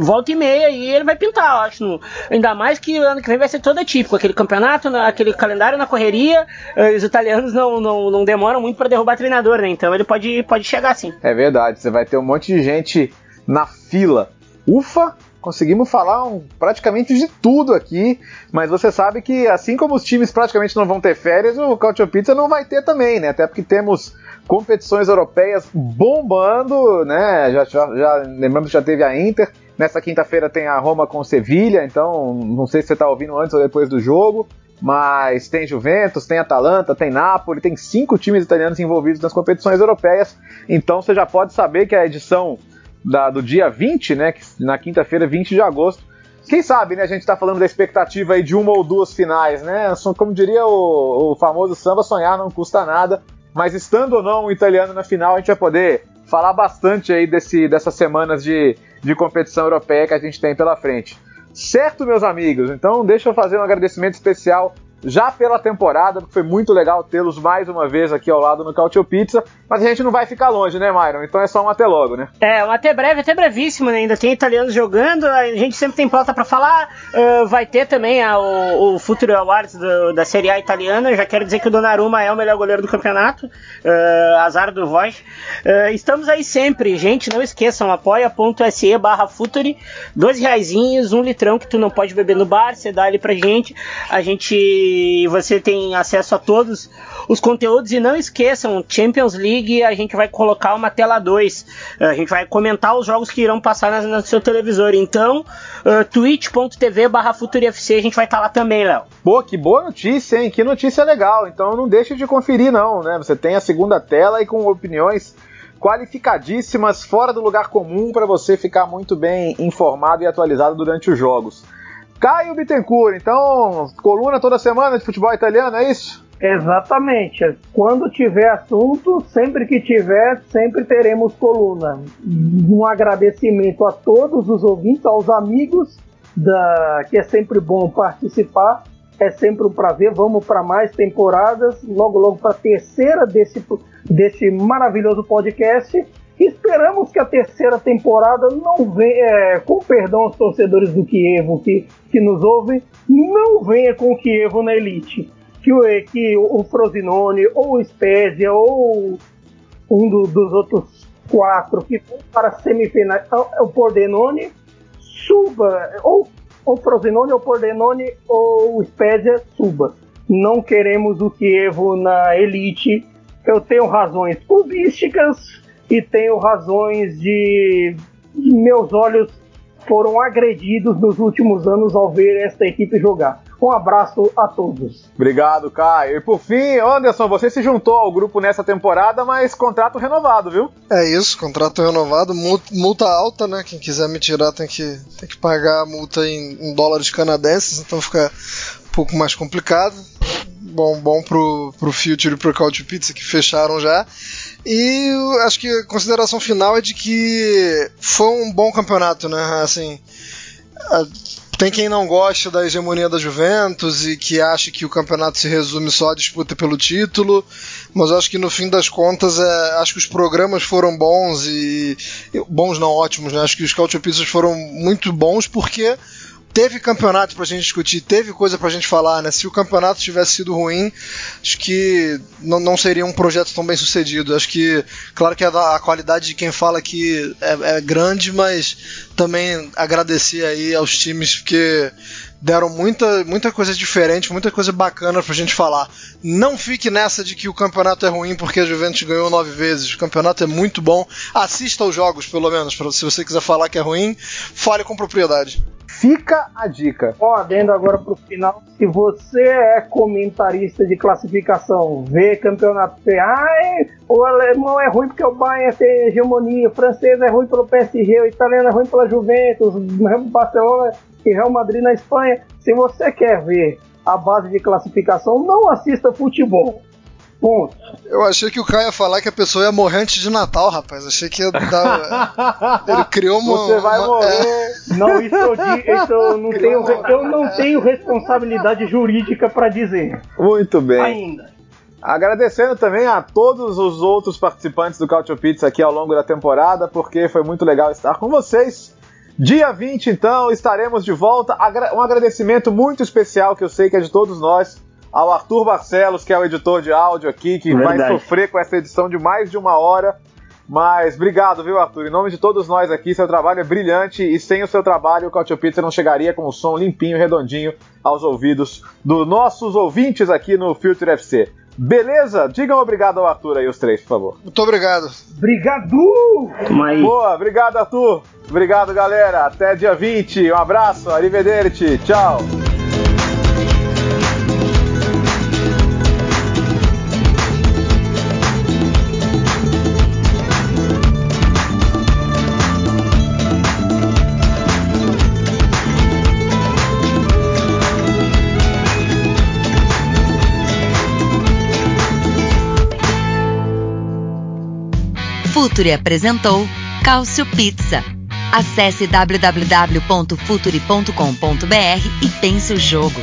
volta e meia e ele vai pintar, eu acho. No, ainda mais que ano que vem vai ser todo típico. Aquele campeonato, aquele calendário na correria, eh, os italianos não, não, não demoram muito para derrubar treinador, né? Então ele pode, pode chegar assim. É verdade, você vai ter um monte de gente na fila. Ufa, conseguimos falar um, praticamente de tudo aqui, mas você sabe que assim como os times praticamente não vão ter férias, o Cautio Pizza não vai ter também, né? Até porque temos competições europeias bombando, né? Já, já, já lembramos que já teve a Inter. Nessa quinta-feira tem a Roma com Sevilha, então não sei se você está ouvindo antes ou depois do jogo, mas tem Juventus, tem Atalanta, tem Napoli, tem cinco times italianos envolvidos nas competições europeias, então você já pode saber que a edição da, do dia 20, né? Na quinta-feira, 20 de agosto. Quem sabe, né? A gente está falando da expectativa aí de uma ou duas finais, né? Como diria o, o famoso samba, sonhar não custa nada. Mas estando ou não um italiano na final, a gente vai poder falar bastante aí desse, dessas semanas de, de competição europeia que a gente tem pela frente. Certo, meus amigos? Então deixa eu fazer um agradecimento especial já pela temporada, porque foi muito legal tê-los mais uma vez aqui ao lado no Cautio Pizza, mas a gente não vai ficar longe, né, Myron? Então é só um até logo, né? É, um até breve, até brevíssimo, né? Ainda tem italianos jogando, a gente sempre tem pauta para falar, uh, vai ter também a, o, o Futuro Awards do, da Série A italiana, já quero dizer que o Donnarumma é o melhor goleiro do campeonato, uh, azar do Voz. Uh, estamos aí sempre, gente, não esqueçam, apoia.se barra Futuri, dois reaisinhos, um litrão que tu não pode beber no bar, você dá ele pra gente, a gente você tem acesso a todos os conteúdos e não esqueçam, Champions League a gente vai colocar uma tela 2. A gente vai comentar os jogos que irão passar no seu televisor. Então, uh, twitch.tv barra FuturiFC a gente vai estar tá lá também, Léo. Pô, que boa notícia, hein? Que notícia legal. Então não deixe de conferir, não, né? Você tem a segunda tela e com opiniões qualificadíssimas, fora do lugar comum, para você ficar muito bem informado e atualizado durante os jogos. Caio Bittencourt, então, coluna toda semana de futebol italiano, é isso? Exatamente. Quando tiver assunto, sempre que tiver, sempre teremos coluna. Um agradecimento a todos os ouvintes, aos amigos, da que é sempre bom participar. É sempre um prazer. Vamos para mais temporadas, logo logo para a terceira desse, desse maravilhoso podcast. Esperamos que a terceira temporada não venha, é, com perdão aos torcedores do Kievo que, que nos ouvem, não venha com o Kievo na elite. Que o, que o Frosinone, ou o Spezia, ou um do, dos outros quatro que vão para a semifinal, é o Pordenone, suba, ou o Frosinone, ou o Pordenone, ou o Spezia, suba. Não queremos o Kievo na elite. Eu tenho razões clubísticas, e tenho razões de, de meus olhos foram agredidos nos últimos anos ao ver esta equipe jogar. Um abraço a todos. Obrigado, Caio. E por fim, Anderson, você se juntou ao grupo nessa temporada, mas contrato renovado, viu? É isso, contrato renovado, multa alta, né? Quem quiser me tirar tem que, tem que pagar a multa em, em dólares canadenses, então fica um pouco mais complicado. Bom, bom pro, pro Future e pro Couch Pizza que fecharam já. E acho que a consideração final é de que foi um bom campeonato, né? Assim, tem quem não gosta da hegemonia da Juventus e que acha que o campeonato se resume só à disputa pelo título, mas acho que no fim das contas é, acho que os programas foram bons e, bons não ótimos, né? Acho que os Couch Pizzas foram muito bons porque teve campeonato pra gente discutir, teve coisa pra gente falar, né? Se o campeonato tivesse sido ruim, acho que não, não seria um projeto tão bem sucedido. Acho que, claro que a, a qualidade de quem fala aqui é, é, grande, mas também agradecer aí aos times porque deram muita, muita coisa diferente, muita coisa bacana pra gente falar. Não fique nessa de que o campeonato é ruim porque a Juventus ganhou nove vezes. O campeonato é muito bom. Assista aos jogos, pelo menos. Pra, se você quiser falar que é ruim, fale com propriedade. Fica a dica. Ó, adendo agora pro final. Se você é comentarista de classificação, vê campeonato, você, ai, o alemão é ruim porque o Bayern tem hegemonia, o francês é ruim pelo PSG, o italiano é ruim pela Juventus, o Barcelona e Real Madrid na Espanha. Se você quer ver a base de classificação, não assista futebol. Ponto. Eu achei que o Caio ia falar que a pessoa ia morrer antes de Natal, rapaz. Achei que ia dar. Ele criou uma. Você vai uma... morrer. É... Não, isso eu, isso eu não tenho. Eu não tenho responsabilidade jurídica para dizer. Muito bem. Ainda. Agradecendo também a todos os outros participantes do Cautio Pizza aqui ao longo da temporada, porque foi muito legal estar com vocês. Dia 20, então, estaremos de volta. Um agradecimento muito especial que eu sei que é de todos nós ao Arthur Barcelos, que é o editor de áudio aqui, que Verdade. vai sofrer com essa edição de mais de uma hora. Mas obrigado, viu, Arthur? Em nome de todos nós aqui, seu trabalho é brilhante e sem o seu trabalho o Cautio Pizza não chegaria com o som limpinho, redondinho aos ouvidos dos nossos ouvintes aqui no Filter FC. Beleza? Digam obrigado ao Arthur aí, os três, por favor. Muito obrigado. Obrigado! Boa, obrigado, Arthur. Obrigado, galera. Até dia 20. Um abraço, arrivederci. Tchau. Futuri apresentou Cálcio Pizza. Acesse www.futuri.com.br e pense o jogo.